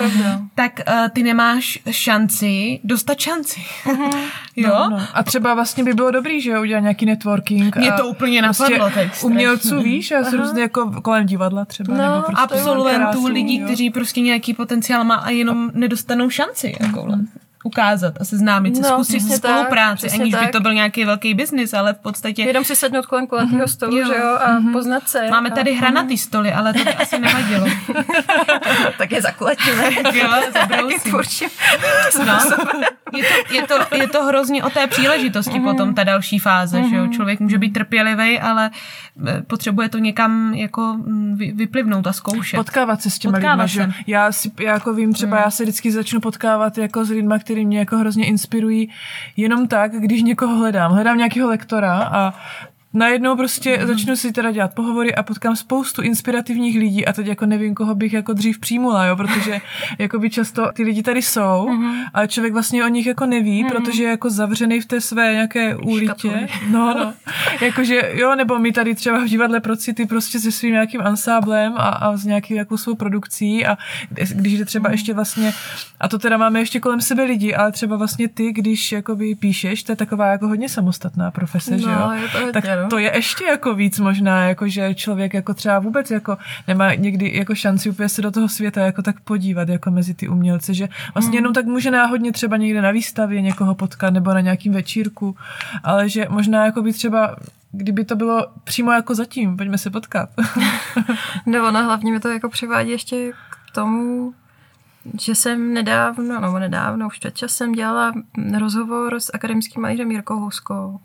tak uh, ty nemáš šanci dostat šanci. Mm-hmm. jo? No, no. A třeba vlastně by bylo dobrý, že udělat nějaký networking. Mě to úplně napadlo prostě teď. Umělců, víš, a různě jako kolem divadla třeba. No, nebo prostě absolventů, lidí, jo. kteří prostě nějaký potenciál má a jenom nedostanou šanci. Jako vlastně ukázat a seznámit se, no, zkusit si spolupráci, tak, aniž tak. by to byl nějaký velký biznis, ale v podstatě... Jenom si sednout kolem kulatého mm-hmm. stolu, jo. že jo, a mm-hmm. poznat se. Máme tady a... hranatý stoly, ale to by asi nevadilo. tak je zakulatíme. jo, zabrousím. no. je, to, je, to, je to hrozně o té příležitosti mm-hmm. potom, ta další fáze, mm-hmm. že jo. Mhm. Člověk může být trpělivý, ale eh, potřebuje to někam jako mm, vyplivnout a zkoušet. Potkávat se s těma lidmi, že já, si, já jako vím, třeba mm. já se vždycky začnu potkávat jako s lidmi, který mě jako hrozně inspirují jenom tak, když někoho hledám. Hledám nějakého lektora a najednou prostě mm. začnu si teda dělat pohovory a potkám spoustu inspirativních lidí a teď jako nevím, koho bych jako dřív přijmula, jo, protože jako by často ty lidi tady jsou, mm. ale člověk vlastně o nich jako neví, mm. protože je jako zavřený v té své nějaké úlitě. No, no. Jakože jo, nebo my tady třeba v divadle Procity prostě se svým nějakým ansáblem a, a s nějakým jako svou produkcí a když jde třeba mm. ještě vlastně, a to teda máme ještě kolem sebe lidi, ale třeba vlastně ty, když jakoby píšeš, to je taková jako hodně samostatná profese, no, že jo? Je to tak to je ještě jako víc možná, jako že člověk jako třeba vůbec jako nemá někdy jako šanci úplně se do toho světa jako tak podívat jako mezi ty umělce, že vlastně mm. jenom tak může náhodně třeba někde na výstavě někoho potkat nebo na nějakým večírku, ale že možná jako by třeba kdyby to bylo přímo jako zatím, pojďme se potkat. no ono hlavně mi to jako přivádí ještě k tomu, že jsem nedávno, no nedávno, už před časem dělala rozhovor s akademickým malířem Jirkou Houskou.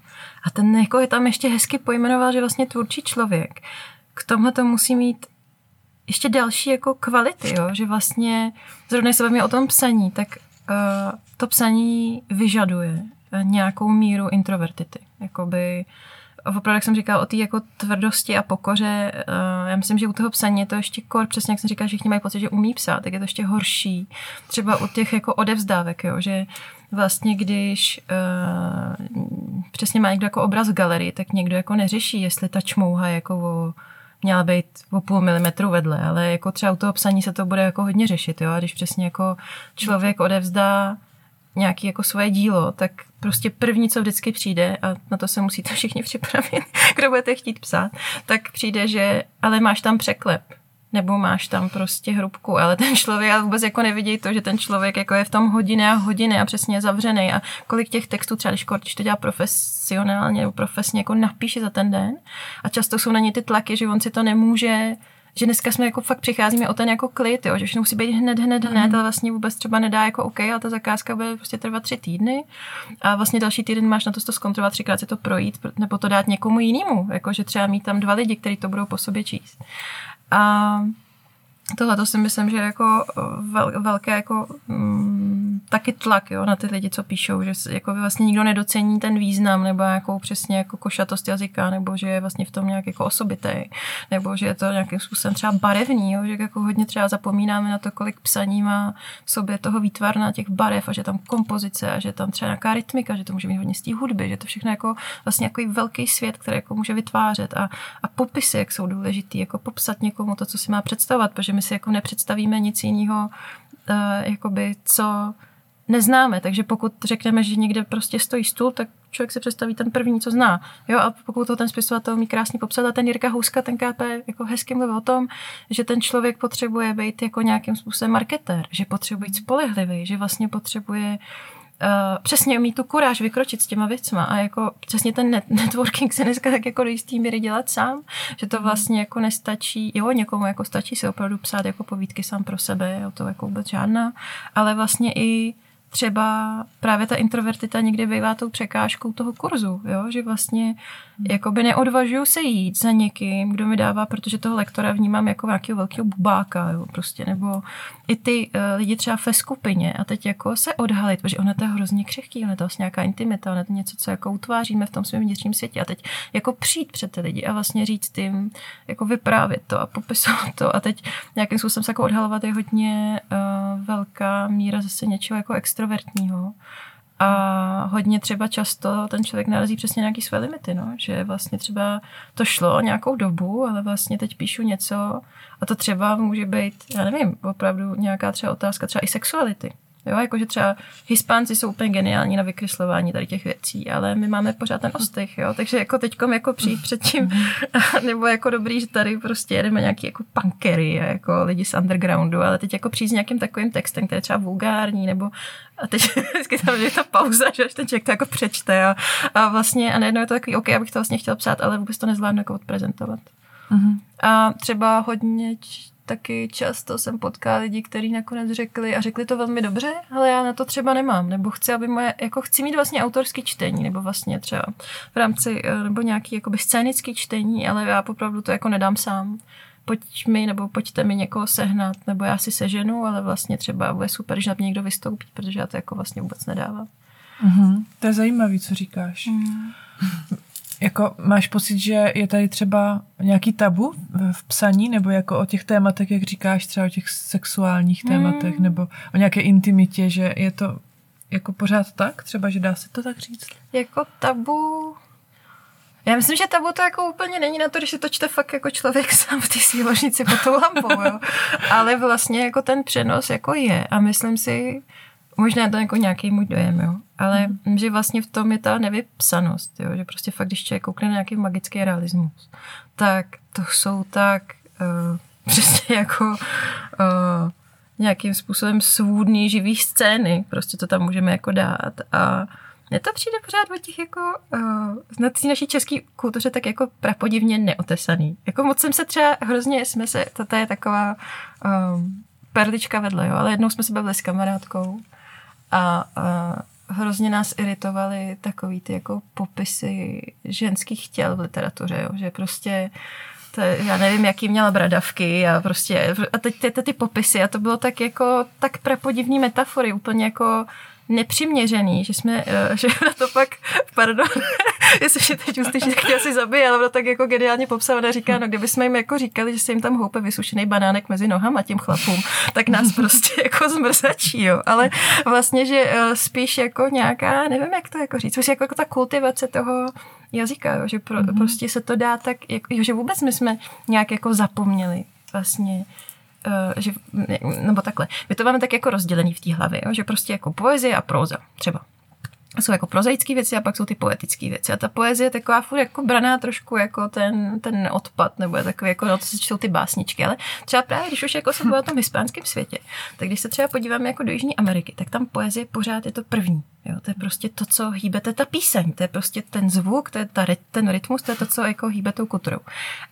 A ten jako je tam ještě hezky pojmenoval, že vlastně tvůrčí člověk k tomuhle to musí mít ještě další jako kvality, jo? že vlastně, zrovna se bavíme o tom psaní, tak uh, to psaní vyžaduje nějakou míru introvertity. Jakoby opravdu, jak jsem říkala, o té jako tvrdosti a pokoře, uh, já myslím, že u toho psaní je to ještě kor, přesně jak jsem říkala, všichni mají pocit, že umí psát, tak je to ještě horší. Třeba u těch jako odevzdávek, jo, že vlastně když uh, přesně má někdo jako obraz v galerii, tak někdo jako neřeší, jestli ta čmouha jako o, měla být o půl milimetru vedle, ale jako třeba u toho psaní se to bude jako hodně řešit, jo, a když přesně jako člověk odevzdá nějaký jako svoje dílo, tak prostě první, co vždycky přijde, a na to se musíte všichni připravit, kdo budete chtít psát, tak přijde, že ale máš tam překlep, nebo máš tam prostě hrubku, ale ten člověk, ale vůbec jako nevidí to, že ten člověk jako je v tom hodiny a hodiny a přesně zavřený a kolik těch textů třeba, když, když to dělá profesionálně nebo profesně, jako napíše za ten den a často jsou na ně ty tlaky, že on si to nemůže že dneska jsme jako fakt přicházíme o ten jako klid, jo, že všechno musí být hned, hned, hned, mm. ale vlastně vůbec třeba nedá jako OK, ale ta zakázka bude prostě trvat tři týdny a vlastně další týden máš na to, to zkontrolovat, třikrát si to projít, nebo to dát někomu jinému, jako že třeba mít tam dva lidi, kteří to budou po sobě číst. A tohle to si myslím, že je jako eh, vel, velké jako mm, taky tlak jo, na ty lidi, co píšou, že jako vlastně nikdo nedocení ten význam nebo jako přesně jako košatost jazyka, nebo že je vlastně v tom nějak jako osobitý, nebo že je to nějakým způsobem třeba barevný, jo, že jako hodně třeba zapomínáme na to, kolik psaní má v sobě toho výtvarna těch barev a že tam kompozice a že tam třeba nějaká rytmika, že to může být hodně z té hudby, že to všechno jako vlastně jako velký svět, který jako může vytvářet a, a popisy, jak jsou důležitý, jako popsat někomu to, co si má představovat, protože my si jako nepředstavíme nic jiného, uh, jakoby, co neznáme. Takže pokud řekneme, že někde prostě stojí stůl, tak člověk si představí ten první, co zná. Jo, a pokud to ten spisovatel umí krásně popsat, a ten Jirka Houska, ten KP, jako hezky mluvil o tom, že ten člověk potřebuje být jako nějakým způsobem marketér, že potřebuje být spolehlivý, že vlastně potřebuje uh, přesně umí tu kuráž vykročit s těma věcma a jako přesně ten net- networking se dneska tak jako do jistý míry dělat sám, že to vlastně jako nestačí, jo, někomu jako stačí si opravdu psát jako povídky sám pro sebe, jo, to jako vůbec žádná, ale vlastně i třeba právě ta introvertita někdy bývá tou překážkou toho kurzu, jo? že vlastně jakoby neodvažuju se jít za někým, kdo mi dává, protože toho lektora vnímám jako nějakého velkého bubáka, jo? prostě, nebo i ty uh, lidi třeba ve skupině a teď jako se odhalit, protože ona to je hrozně křehký, ona je to vlastně nějaká intimita, ona je to něco, co jako utváříme v tom svém vnitřním světě a teď jako přijít před ty lidi a vlastně říct jim, jako vyprávět to a popisovat to a teď nějakým způsobem se jako odhalovat je hodně uh, velká míra zase něčeho jako extrovertního. A hodně třeba často ten člověk narazí přesně nějaký své limity, no? že vlastně třeba to šlo nějakou dobu, ale vlastně teď píšu něco a to třeba může být, já nevím, opravdu nějaká třeba otázka třeba i sexuality. Jo, jakože třeba Hispánci jsou úplně geniální na vykreslování tady těch věcí, ale my máme pořád ten ostych, jo, takže jako teďkom jako přijít před tím, nebo jako dobrý, že tady prostě jedeme nějaký jako punkery, jako lidi z undergroundu, ale teď jako přijít s nějakým takovým textem, který je třeba vulgární, nebo a teď vždycky tam je ta pauza, že ten člověk to jako přečte a, a vlastně a najednou je to takový, OK, abych to vlastně chtěl psát, ale vůbec to nezvládnu jako odprezentovat. Mm-hmm. A třeba hodně taky často jsem potkala lidi, kteří nakonec řekli a řekli to velmi dobře, ale já na to třeba nemám, nebo chci, aby moje, jako chci mít vlastně autorský čtení, nebo vlastně třeba v rámci, eh, nebo nějaký jakoby scénický čtení, ale já opravdu to jako nedám sám. Pojď mi, nebo pojďte mi někoho sehnat, nebo já si seženu, ale vlastně třeba bude super, že na mě někdo vystoupí, protože já to jako vlastně vůbec nedávám. Mm-hmm. To je zajímavé, co říkáš. Mm. Jako máš pocit, že je tady třeba nějaký tabu v psaní, nebo jako o těch tématech, jak říkáš, třeba o těch sexuálních tématech, hmm. nebo o nějaké intimitě, že je to jako pořád tak? Třeba, že dá se to tak říct? Jako tabu... Já myslím, že tabu to jako úplně není na to, když si to čte fakt jako člověk sám v té síložnici pod tou lampou, jo. Ale vlastně jako ten přenos jako je a myslím si, možná to jako nějaký můj dojem, jo. Ale mm. že vlastně v tom je ta nevypsanost, jo? že prostě fakt, když člověk koukne na nějaký magický realismus, tak to jsou tak uh, přesně jako uh, nějakým způsobem svůdný živý scény, prostě to tam můžeme jako dát a mně to přijde pořád o těch jako uh, na té naší české kultuře tak jako prapodivně neotesaný. Jako moc jsem se třeba hrozně, jsme se, toto je taková um, perlička vedle, jo, ale jednou jsme se bavili s kamarádkou a, a hrozně nás iritovaly takový ty jako popisy ženských těl v literatuře, jo? že prostě to, já nevím, jaký měla bradavky a prostě a teď ty, ty, ty popisy a to bylo tak jako tak prapodivní metafory, úplně jako nepřiměřený, že jsme, eh, že na to pak, pardon, jestli teď uslyší, tak asi zabije, ale ono tak jako geniálně popsané říká, no kdyby jsme jim jako říkali, že se jim tam houpe vysušený banánek mezi nohama těm chlapům, tak nás prostě jako zmrzačí, jo. Ale vlastně, že eh, spíš jako nějaká, nevím, jak to jako říct, jako, jako ta kultivace toho jazyka, jo, že pro, mm-hmm. prostě se to dá tak, jako, že vůbec my jsme nějak jako zapomněli vlastně že, nebo takhle, my to máme tak jako rozdělený v té hlavě, jo? že prostě jako poezie a próza třeba. Jsou jako prozaické věci a pak jsou ty poetické věci. A ta poezie je taková furt jako braná trošku jako ten, ten odpad, nebo je takový jako, no to se čtou ty básničky, ale třeba právě, když už jako se o tom hispánském světě, tak když se třeba podíváme jako do Jižní Ameriky, tak tam poezie pořád je to první. Jo, to je prostě to, co hýbe, to je ta píseň, to je prostě ten zvuk, to je ta, ten rytmus, to je to, co jako hýbe tou kulturou.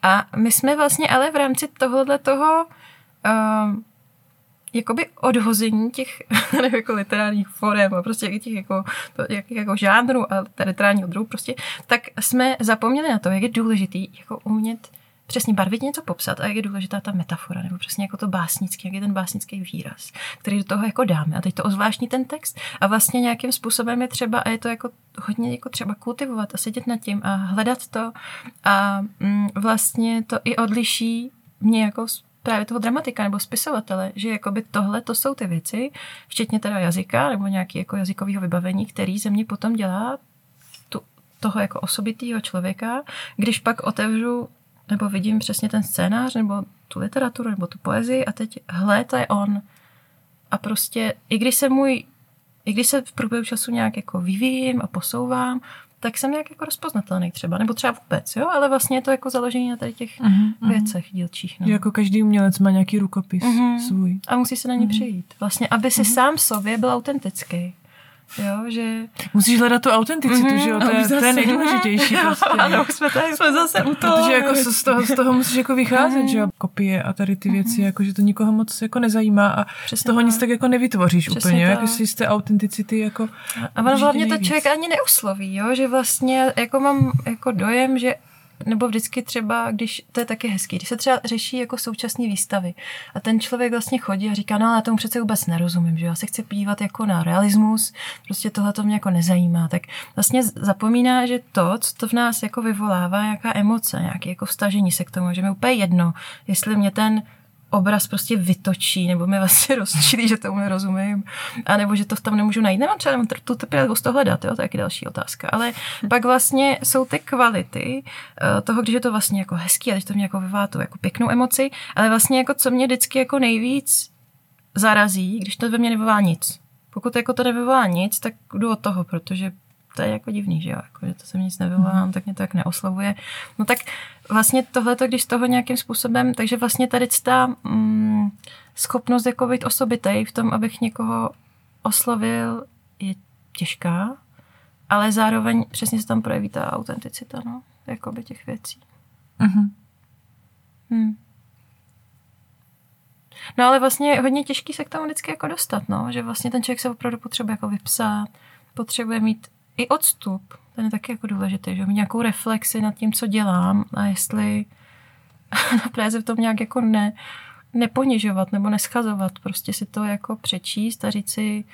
A my jsme vlastně ale v rámci tohohle toho uh, jakoby odhození těch nevím, jako literárních forem a prostě těch jako, jak, jako žánru a literárního druhu prostě, tak jsme zapomněli na to, jak je důležitý jako umět přesně barvit něco popsat a jak je důležitá ta metafora, nebo přesně jako to básnický, jak je ten básnický výraz, který do toho jako dáme. A teď to ozvláštní ten text a vlastně nějakým způsobem je třeba, a je to jako hodně jako třeba kultivovat a sedět nad tím a hledat to a mm, vlastně to i odliší mě jako právě toho dramatika nebo spisovatele, že jakoby tohle to jsou ty věci, včetně teda jazyka nebo nějaký jako jazykového vybavení, který ze mě potom dělá tu, toho jako osobitýho člověka, když pak otevřu nebo vidím přesně ten scénář nebo tu literaturu nebo tu poezii a teď hle, to je on. A prostě, i když se můj i když se v průběhu času nějak jako vyvíjím a posouvám, tak jsem nějak jako rozpoznatelný třeba, nebo třeba vůbec, jo, ale vlastně je to jako založení na tady těch uh-huh, věcech dílčích. No. Jako každý umělec má nějaký rukopis uh-huh. svůj. A musí se na ně uh-huh. přijít. Vlastně, aby si uh-huh. sám sobě byl autentický. Jo, že... Musíš hledat tu autenticitu, mm-hmm, že jo? To je, to je nejdůležitější prostě. ano, jsme, tady, jsme zase u toho. Protože jako z toho, z toho musíš jako vycházet, mm-hmm. že jo? Kopie a tady ty věci, mm-hmm. jako že to nikoho moc jako nezajímá a Přesně z toho tak. nic tak jako nevytvoříš Přesně úplně, tak. jako si z té autenticity jako... A ono hlavně to člověk ani neusloví, jo? Že vlastně jako mám jako dojem, že nebo vždycky třeba, když, to je taky hezký, když se třeba řeší jako současné výstavy a ten člověk vlastně chodí a říká, no ale já tomu přece vůbec nerozumím, že já se chci podívat jako na realismus, prostě tohle to mě jako nezajímá, tak vlastně zapomíná, že to, co to v nás jako vyvolává, nějaká emoce, nějaké jako vstažení se k tomu, že mi úplně jedno, jestli mě ten obraz prostě vytočí, nebo mi vlastně rozčilí, že tomu nerozumím, a nebo že to tam nemůžu najít. Nemám třeba tu trpělivost to hledat, jo, to je taky další otázka. Ale pak vlastně jsou ty kvality uh, toho, když je to vlastně jako hezký a když to mě jako vyvolá tu jako pěknou emoci, ale vlastně jako co mě vždycky jako nejvíc zarazí, když to ve mně nevyvolá nic. Pokud jako to nevyvolá nic, tak jdu od toho, protože to je jako divný, že jo, jako, že to se mi nic nevyvolám, mm. tak mě to tak neoslovuje. No tak vlastně tohle, když z toho nějakým způsobem, takže vlastně tady ta mm, schopnost jako být osobitej v tom, abych někoho oslovil, je těžká, ale zároveň přesně se tam projeví ta autenticita, no, jakoby těch věcí. Mm-hmm. Hmm. No ale vlastně je hodně těžký se k tomu vždycky jako dostat, no, že vlastně ten člověk se opravdu potřebuje jako vypsat, potřebuje mít i odstup, ten je taky jako důležitý, že mít nějakou reflexi nad tím, co dělám a jestli právě se v tom nějak jako ne, neponižovat nebo neschazovat, prostě si to jako přečíst a říct si,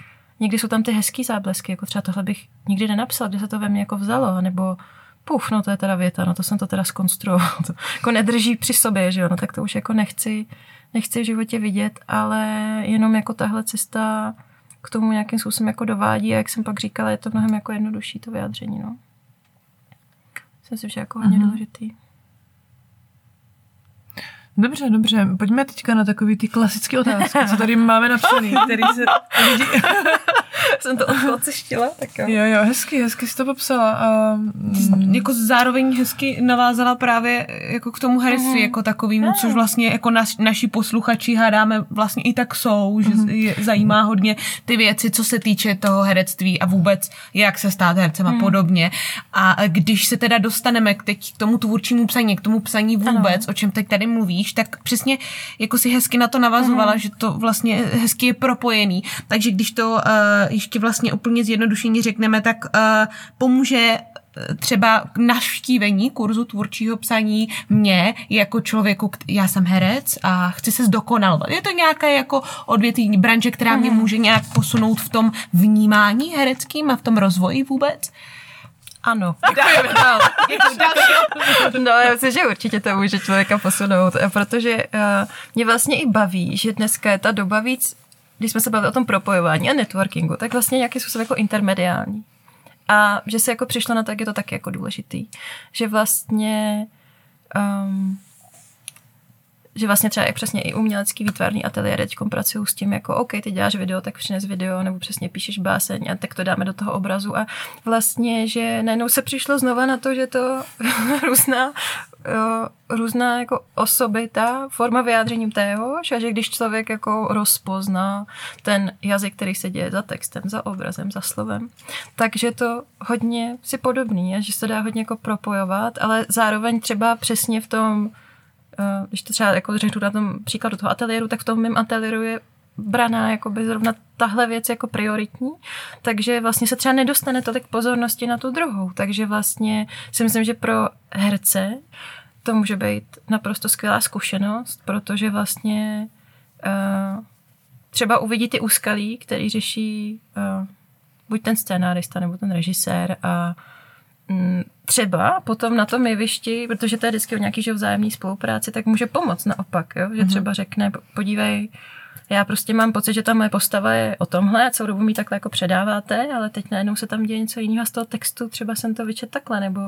někdy jsou tam ty hezký záblesky, jako třeba tohle bych nikdy nenapsal, kde se to ve mně jako vzalo, nebo puf, no to je teda věta, no to jsem to teda skonstruoval, to jako nedrží při sobě, že jo, no tak to už jako nechci, nechci v životě vidět, ale jenom jako tahle cesta k tomu nějakým způsobem jako dovádí a jak jsem pak říkala, je to mnohem jako jednodušší to vyjádření, no. Myslím si, že jako hodně uh-huh. důležitý. Dobře, dobře. Pojďme teďka na takový ty klasické otázky, co tady máme napsaný, který se lidi... Jsem to odklocištila, tak jo. Jo, jo, hezky, hezky jsi to popsala. A, mm. Jako zároveň hezky navázala právě jako k tomu herectví mm. jako takovýmu, což vlastně jako naš, naši posluchači hádáme vlastně i tak jsou, že mm. je, zajímá hodně ty věci, co se týče toho herectví a vůbec jak se stát hercem a mm. podobně. A když se teda dostaneme k teď k tomu tvůrčímu psaní, k tomu psaní vůbec, ano. o čem teď tady mluvíš, tak přesně jako si hezky na to navazovala, mm. že to vlastně hezky je propojený. Takže když to uh, ještě vlastně úplně zjednodušení řekneme, tak uh, pomůže eh, třeba navštívení kurzu tvůrčího psaní mě jako člověku, já jsem herec a chci se zdokonalovat. Je to nějaké jako odvětví branže, která mě mhm. může nějak posunout v tom vnímání hereckým a v tom rozvoji vůbec? Ano. Děkujeme dál. no, já myslím, že určitě to může člověka posunout, protože uh, mě vlastně i baví, že dneska je ta doba víc když jsme se bavili o tom propojování a networkingu, tak vlastně nějaký způsob jako intermediální. A že se jako přišlo na to, jak je to taky jako důležitý. Že vlastně um, že vlastně třeba i přesně i umělecký výtvarný ateliér teď pracují s tím, jako OK, ty děláš video, tak přines video, nebo přesně píšeš báseň a tak to dáme do toho obrazu a vlastně, že najednou se přišlo znova na to, že to různá různá jako osobita, forma vyjádřením tého, že když člověk jako rozpozná ten jazyk, který se děje za textem, za obrazem, za slovem, takže to hodně si podobný a že se dá hodně jako propojovat, ale zároveň třeba přesně v tom Eh, když to třeba jako řeknu na tom příkladu toho ateliéru, tak v tom mém ateliéru je braná by zrovna tahle věc jako prioritní, takže vlastně se třeba nedostane tolik pozornosti na tu druhou, takže vlastně si myslím, že pro herce to může být naprosto skvělá zkušenost, protože vlastně uh, třeba uvidí ty úskalí, který řeší uh, buď ten scénárista nebo ten režisér a Mm, třeba potom na tom jevišti, protože to je vždycky o nějaký že vzájemný spolupráci, tak může pomoct naopak, jo? že mhm. třeba řekne, podívej, já prostě mám pocit, že ta moje postava je o tomhle a celou dobu mi takhle jako předáváte, ale teď najednou se tam děje něco jiného z toho textu, třeba jsem to vyčet takhle, nebo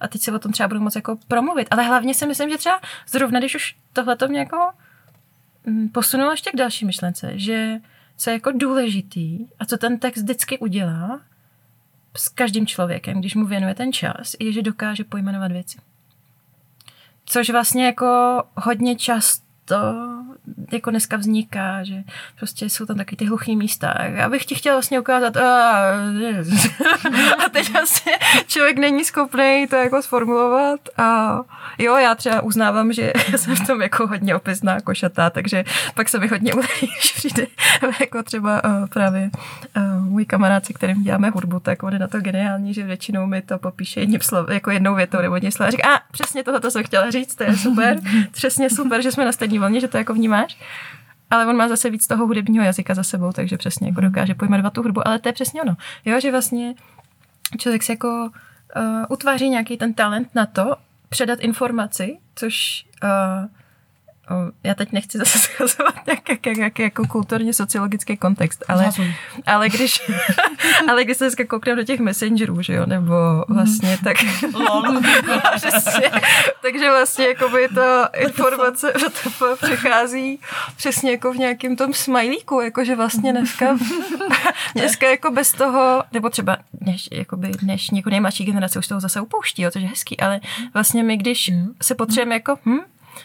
a teď se o tom třeba budu moc jako promluvit. Ale hlavně si myslím, že třeba zrovna, když už tohle to mě jako mm, posunulo ještě k další myšlence, že co je jako důležitý a co ten text vždycky udělá, s každým člověkem, když mu věnuje ten čas, je, že dokáže pojmenovat věci. Což vlastně jako hodně často jako dneska vzniká, že prostě jsou tam taky ty hluchý místa. Já bych ti chtěla vlastně ukázat, a, a teď vlastně člověk není schopný to jako sformulovat a jo, já třeba uznávám, že jsem v tom jako hodně opisná košatá, takže pak se mi hodně ulejí, když přijde jako třeba uh, právě uh, můj kamarád, se kterým děláme hudbu, tak on je na to geniální, že většinou mi to popíše jedním slov, jako jednou větou nebo jedním slovem. Říká, a přesně tohle jsem chtěla říct, to je super, přesně super, že jsme na stejné vlně, že to jako vnímáš. Ale on má zase víc toho hudebního jazyka za sebou, takže přesně jako dokáže pojmenovat tu hudbu. Ale to je přesně ono. Jo, že vlastně člověk si jako uh, utváří nějaký ten talent na to, předat informaci, což uh, já teď nechci zase schazovat nějaký jak, jak, jako kulturně sociologický kontext, ale, ale když ale když se dneska koukneme do těch messengerů, že jo, nebo vlastně tak přesně, takže vlastně jako by to informace přechází přesně jako v nějakém tom smajlíku, jakože vlastně dneska dneska jako bez toho, nebo třeba než, jakoby, než něko nejmladší generace už toho zase upouští, jo, což je hezký, ale vlastně my, když se potřebujeme jako, hm,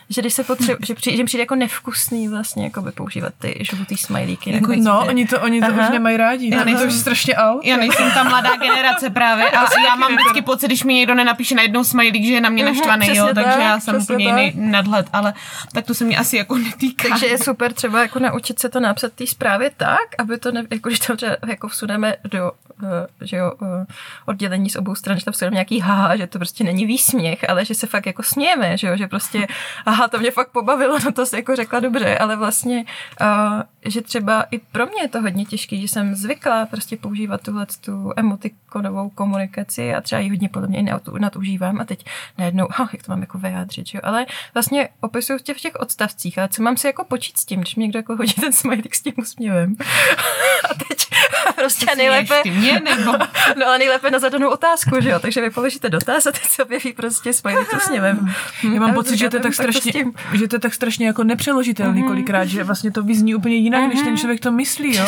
že když se potřebuje, že, přijde, že přijde jako nevkusný vlastně jako by používat ty žlutý smajlíky. Jako, no, oni to, oni to už nemají rádi. Já nejsem, to už strašně out. Já nejsem ta mladá generace právě a já mám vždycky pocit, když mi někdo nenapíše na jednou smajlík, že je na mě naštvaný, jo, takže tak, já jsem úplně jiný nadhled, ale tak to se mě asi jako netýká. Takže je super třeba jako naučit se to napsat té zprávě tak, aby to, ne, jako když tam třeba jako vsuneme do eh, že jo, eh, oddělení z obou stran, že tam vsuneme nějaký haha, že to prostě není výsměch, ale že se fakt jako smějeme, že jo, že prostě aha, to mě fakt pobavilo, no to si jako řekla dobře, ale vlastně, uh, že třeba i pro mě je to hodně těžké, že jsem zvykla prostě používat tuhle tu emotikonovou komunikaci a třeba ji hodně podle mě i nadužívám a teď najednou, ha, jak to mám jako vyjádřit, jo? ale vlastně opisuju tě v těch odstavcích, ale co mám si jako počít s tím, když mi někdo jako hodí ten smajlík s tím úsměvem. a teď prostě to nejlépe... Mě, nebo... no ale nejlépe na zadanou otázku, že jo, takže vy položíte dotaz a teď se objeví prostě smajlík s úsměvem. Já mám pocit, že to je tak strašně, že to je tak strašně jako nepřeložitelný mm-hmm. kolikrát, že vlastně to vyzní úplně jinak, mm-hmm. než ten mhm. člověk to myslí, jo.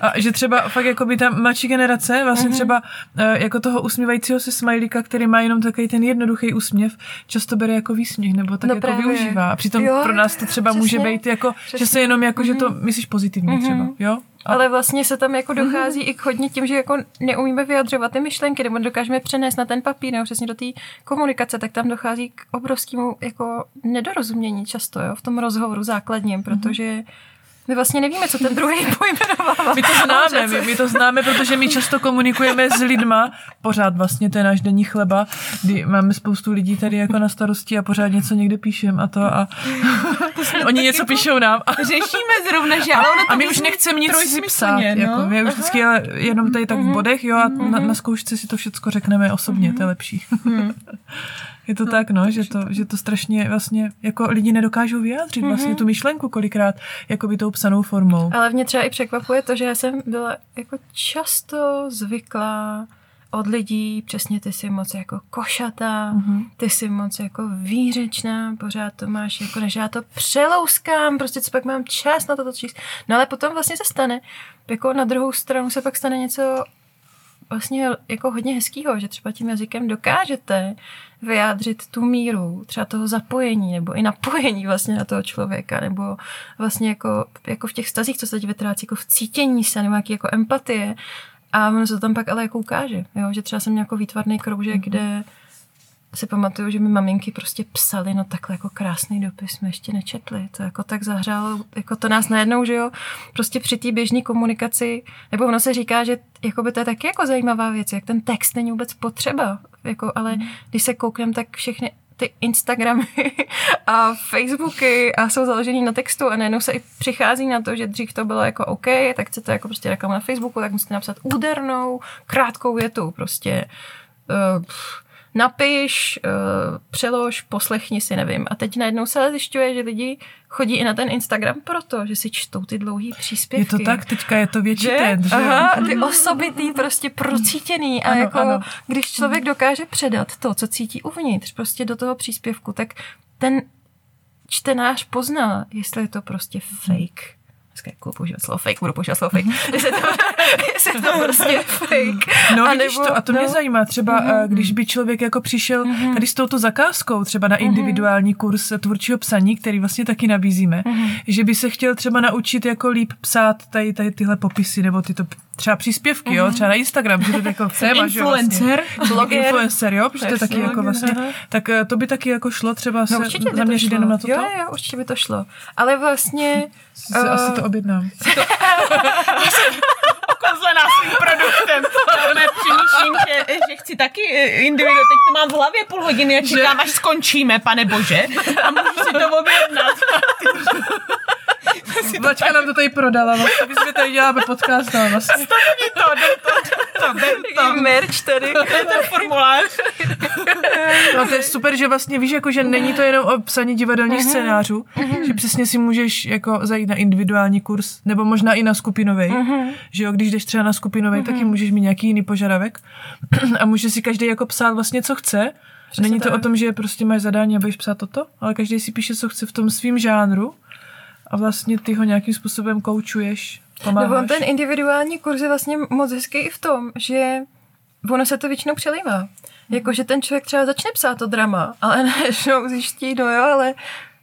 A že třeba fakt jako by ta mladší generace, vlastně mm-hmm. třeba uh, jako toho usmívajícího se smajlíka, který má jenom takový ten jednoduchý úsměv, často bere jako výsměch, nebo tak no jako právě. využívá. A přitom jo, pro nás to třeba přesně, může být jako, přesně. že se jenom jako, mm-hmm. že to mhm. myslíš pozitivně mm-hmm. třeba, jo. Ale vlastně se tam jako dochází mm-hmm. i k hodně tím, že jako neumíme vyjadřovat ty myšlenky, nebo dokážeme přenést na ten papír, nebo přesně do té komunikace, tak tam dochází k obrovskému jako nedorozumění často, jo, v tom rozhovoru základním, protože mm-hmm my vlastně nevíme, co ten druhý pojmenovává. My to známe, my, my to známe, protože my často komunikujeme s lidma, pořád vlastně to je náš denní chleba, kdy máme spoustu lidí tady jako na starosti a pořád něco někde píšem a to a oni něco jako píšou nám. A řešíme zrovna, že ale A my už nechceme nic si psát, no? jako, my už vždycky jenom tady tak v mhm. bodech, jo, a na, na zkoušce si to všechno řekneme osobně, to je lepší. Je to no, tak, no, že to, že to strašně vlastně, jako lidi nedokážou vyjádřit mm-hmm. vlastně tu myšlenku kolikrát, jako by tou psanou formou. Ale mě třeba i překvapuje to, že já jsem byla jako často zvyklá od lidí, přesně ty jsi moc jako košatá, mm-hmm. ty jsi moc jako výřečná, pořád to máš jako, než já to přelouskám, prostě co pak mám čas na to číst. No ale potom vlastně se stane, jako na druhou stranu se pak stane něco vlastně jako hodně hezkýho, že třeba tím jazykem dokážete vyjádřit tu míru třeba toho zapojení nebo i napojení vlastně na toho člověka nebo vlastně jako, jako v těch stazích, co se teď vytrácí, jako v cítění se nebo jaký jako empatie a ono se to tam pak ale jako ukáže, jo? že třeba jsem měl jako výtvarný kroužek, mm-hmm. kde si pamatuju, že mi maminky prostě psali, no takhle jako krásný dopis jsme ještě nečetli. To jako tak zahřálo, jako to nás najednou, že jo, prostě při té běžné komunikaci, nebo ono se říká, že jako by to je taky jako zajímavá věc, jak ten text není vůbec potřeba, jako, ale mm. když se kouknem, tak všechny ty Instagramy a Facebooky a jsou založený na textu a najednou se i přichází na to, že dřív to bylo jako OK, tak chcete jako prostě reklamu na Facebooku, tak musíte napsat údernou, krátkou větu, prostě uh, napiš, uh, přelož, poslechni si, nevím. A teď najednou se zjišťuje, že lidi chodí i na ten Instagram proto, že si čtou ty dlouhý příspěvky. Je to tak, teďka je to větší že? trend, že? Aha, ty osobitý, prostě procítěný a ano, jako ano. když člověk dokáže předat to, co cítí uvnitř, prostě do toho příspěvku, tak ten čtenář pozná, jestli je to prostě fake dneska jako používat slovo fake, budu používat slovo fake, jestli to, jestli to prostě fake. No A nebo- to, a to mě no. zajímá, třeba mm-hmm. když by člověk jako přišel mm-hmm. tady s touto zakázkou, třeba na individuální kurz tvůrčího psaní, který vlastně taky nabízíme, mm-hmm. že by se chtěl třeba naučit jako líp psát tady, tady tyhle popisy, nebo tyto třeba příspěvky, mm-hmm. jo, třeba na Instagram, že to jako téma, že jo, Influencer. Vlastně. Bloger. Influencer, jo, protože to je taky jako vlastně, Aha. tak eh, to by taky jako šlo třeba se No to zaměřit jenom na toto. Jo, jo, určitě by to šlo. Ale vlastně... Se, asi to eh, objednám. Kozlená svým produktem. Já ne, přemýšlím, že, že chci taky eh, individu. Teď to mám v hlavě půl hodiny a čekám, až skončíme, pane bože. A můžu si to objednat. Vlačka nám to tady prodala, vlastně, my jsme tady děláme podcast, no, vlastně. To, jde to, to, jde to. merch tady. To je ten formulář. No to je super, že vlastně víš, jako, že není to jenom o psaní divadelních scénářů, že přesně si můžeš jako zajít na individuální kurz, nebo možná i na skupinový, že jo, když jdeš třeba na skupinový, taky můžeš mít nějaký jiný požadavek a může si každý jako psát vlastně, co chce. Není to tak. o tom, že prostě máš zadání a budeš psát toto, ale každý si píše, co chce v tom svým žánru a vlastně ty ho nějakým způsobem koučuješ, pomáháš. Nebo ten individuální kurz je vlastně moc hezký i v tom, že ono se to většinou přelívá. Jako, že ten člověk třeba začne psát to drama, ale najednou zjiští, no jo, ale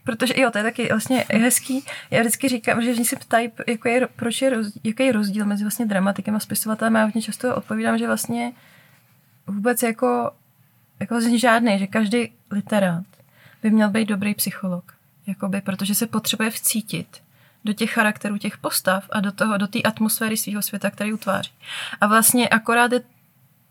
Protože jo, to je taky vlastně hezký. Já vždycky říkám, že když se ptají, jako je, proč je rozdíl, jaký je rozdíl mezi vlastně dramatikem a spisovatelem, já hodně často odpovídám, že vlastně vůbec jako, jako vlastně žádný, že každý literát by měl být dobrý psycholog. Jakoby, protože se potřebuje vcítit do těch charakterů těch postav a do toho, do té atmosféry svého světa, který utváří. A vlastně akorát je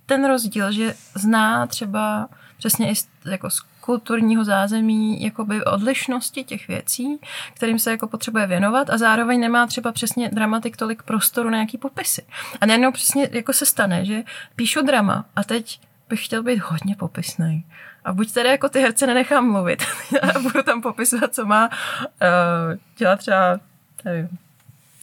ten rozdíl, že zná třeba přesně i jako z kulturního zázemí jakoby odlišnosti těch věcí, kterým se jako potřebuje věnovat a zároveň nemá třeba přesně dramatik tolik prostoru na nějaký popisy. A najednou přesně jako se stane, že píšu drama a teď bych chtěl být hodně popisný. A buď tedy jako ty herce nenechám mluvit a budu tam popisovat, co má uh, dělat třeba, nevím,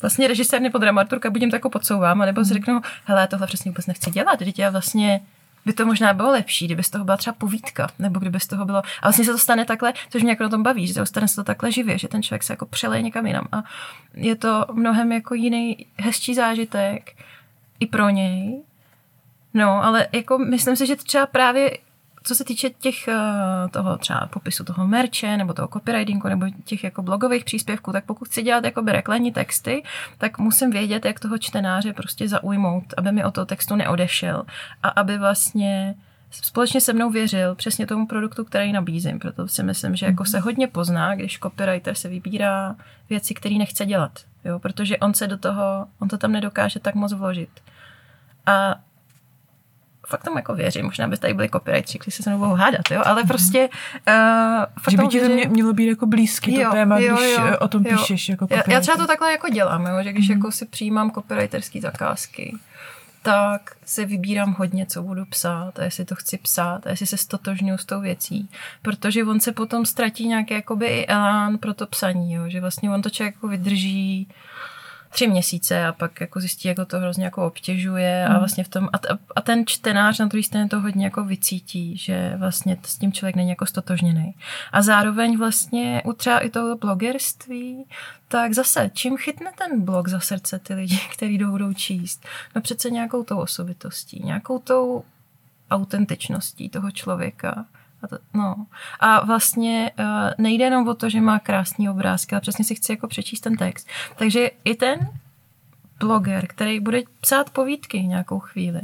vlastně režisér nebo dramaturka, buď jim to jako podsouvám, nebo si řeknu, hele, tohle přesně vůbec nechci dělat, teď já vlastně by to možná bylo lepší, kdyby z toho byla třeba povídka, nebo kdyby z toho bylo. A vlastně se to stane takhle, což mě jako na tom baví, že to stane se to takhle živě, že ten člověk se jako přeleje někam jinam. A je to mnohem jako jiný, hezčí zážitek i pro něj. No, ale jako myslím si, že třeba právě co se týče těch eh, toho třeba popisu toho merče nebo toho copywritingu nebo těch jako blogových příspěvků, tak pokud chci dělat jakoby reklamní texty, tak musím vědět, jak toho čtenáře prostě zaujmout, aby mi o toho textu neodešel a aby vlastně společně se mnou věřil přesně tomu produktu, který nabízím. Proto si myslím, že jako se hodně pozná, když copywriter se vybírá věci, které nechce dělat. Jo? Protože on se do toho, on to tam nedokáže tak moc vložit. A fakt tomu jako věřím, možná by tady byli copywriteri, kteří se se mnou budou hádat, jo, ale prostě uh, fakt Že by ti to mě, mělo být jako blízký to Jo, téma, jo, když jo, eh, o tom jo. píšeš. Jako já, já třeba to takhle jako dělám, jo, že když mm. jako si přijímám copywriterské zakázky, tak si vybírám hodně, co budu psát a jestli to chci psát a jestli se stotožňuji s tou věcí, protože on se potom ztratí nějaký jakoby i elán pro to psaní, jo, že vlastně on to člověk jako vydrží tři měsíce a pak jako zjistí, jako to hrozně jako obtěžuje a vlastně v tom, a, t- a ten čtenář na druhé straně to hodně jako vycítí, že vlastně s tím člověk není jako stotožněný. A zároveň vlastně u třeba i toho blogerství, tak zase, čím chytne ten blog za srdce ty lidi, kteří jdou, budou číst? No přece nějakou tou osobitostí, nějakou tou autentičností toho člověka. A, to, no. a vlastně uh, nejde jenom o to, že má krásný obrázky, ale přesně si chci jako přečíst ten text. Takže i ten bloger, který bude psát povídky nějakou chvíli,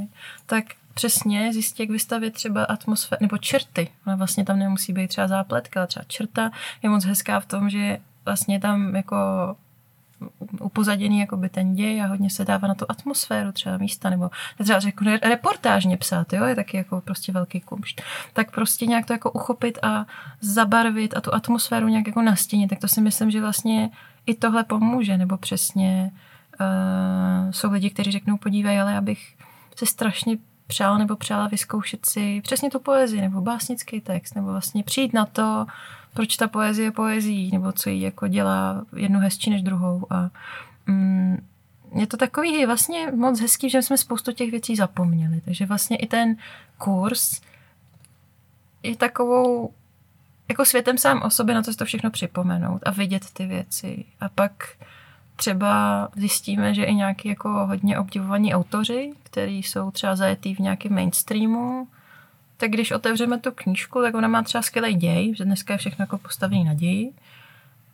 tak přesně zjistí, jak vystavit třeba atmosféru, nebo čerty. Ale vlastně tam nemusí být třeba zápletka, ale třeba čerta je moc hezká v tom, že vlastně tam jako upozaděný jakoby ten děj a hodně se dává na tu atmosféru třeba místa, nebo třeba řeknu reportážně psát, jo, je taky jako prostě velký kumšt. Tak prostě nějak to jako uchopit a zabarvit a tu atmosféru nějak jako nastínit, tak to si myslím, že vlastně i tohle pomůže, nebo přesně uh, jsou lidi, kteří řeknou, podívej, ale já bych se strašně přál nebo přála vyzkoušet si přesně tu poezii nebo básnický text, nebo vlastně přijít na to, proč ta poezie je poezí, nebo co jí jako dělá jednu hezčí než druhou. A mm, je to takový vlastně moc hezký, že jsme spoustu těch věcí zapomněli. Takže vlastně i ten kurz je takovou jako světem sám o sobě na to si to všechno připomenout a vidět ty věci. A pak třeba zjistíme, že i nějaký jako hodně obdivovaní autoři, kteří jsou třeba zajetý v nějakém mainstreamu, tak když otevřeme tu knížku, tak ona má třeba skvělý děj, že dneska je všechno jako postavený na ději,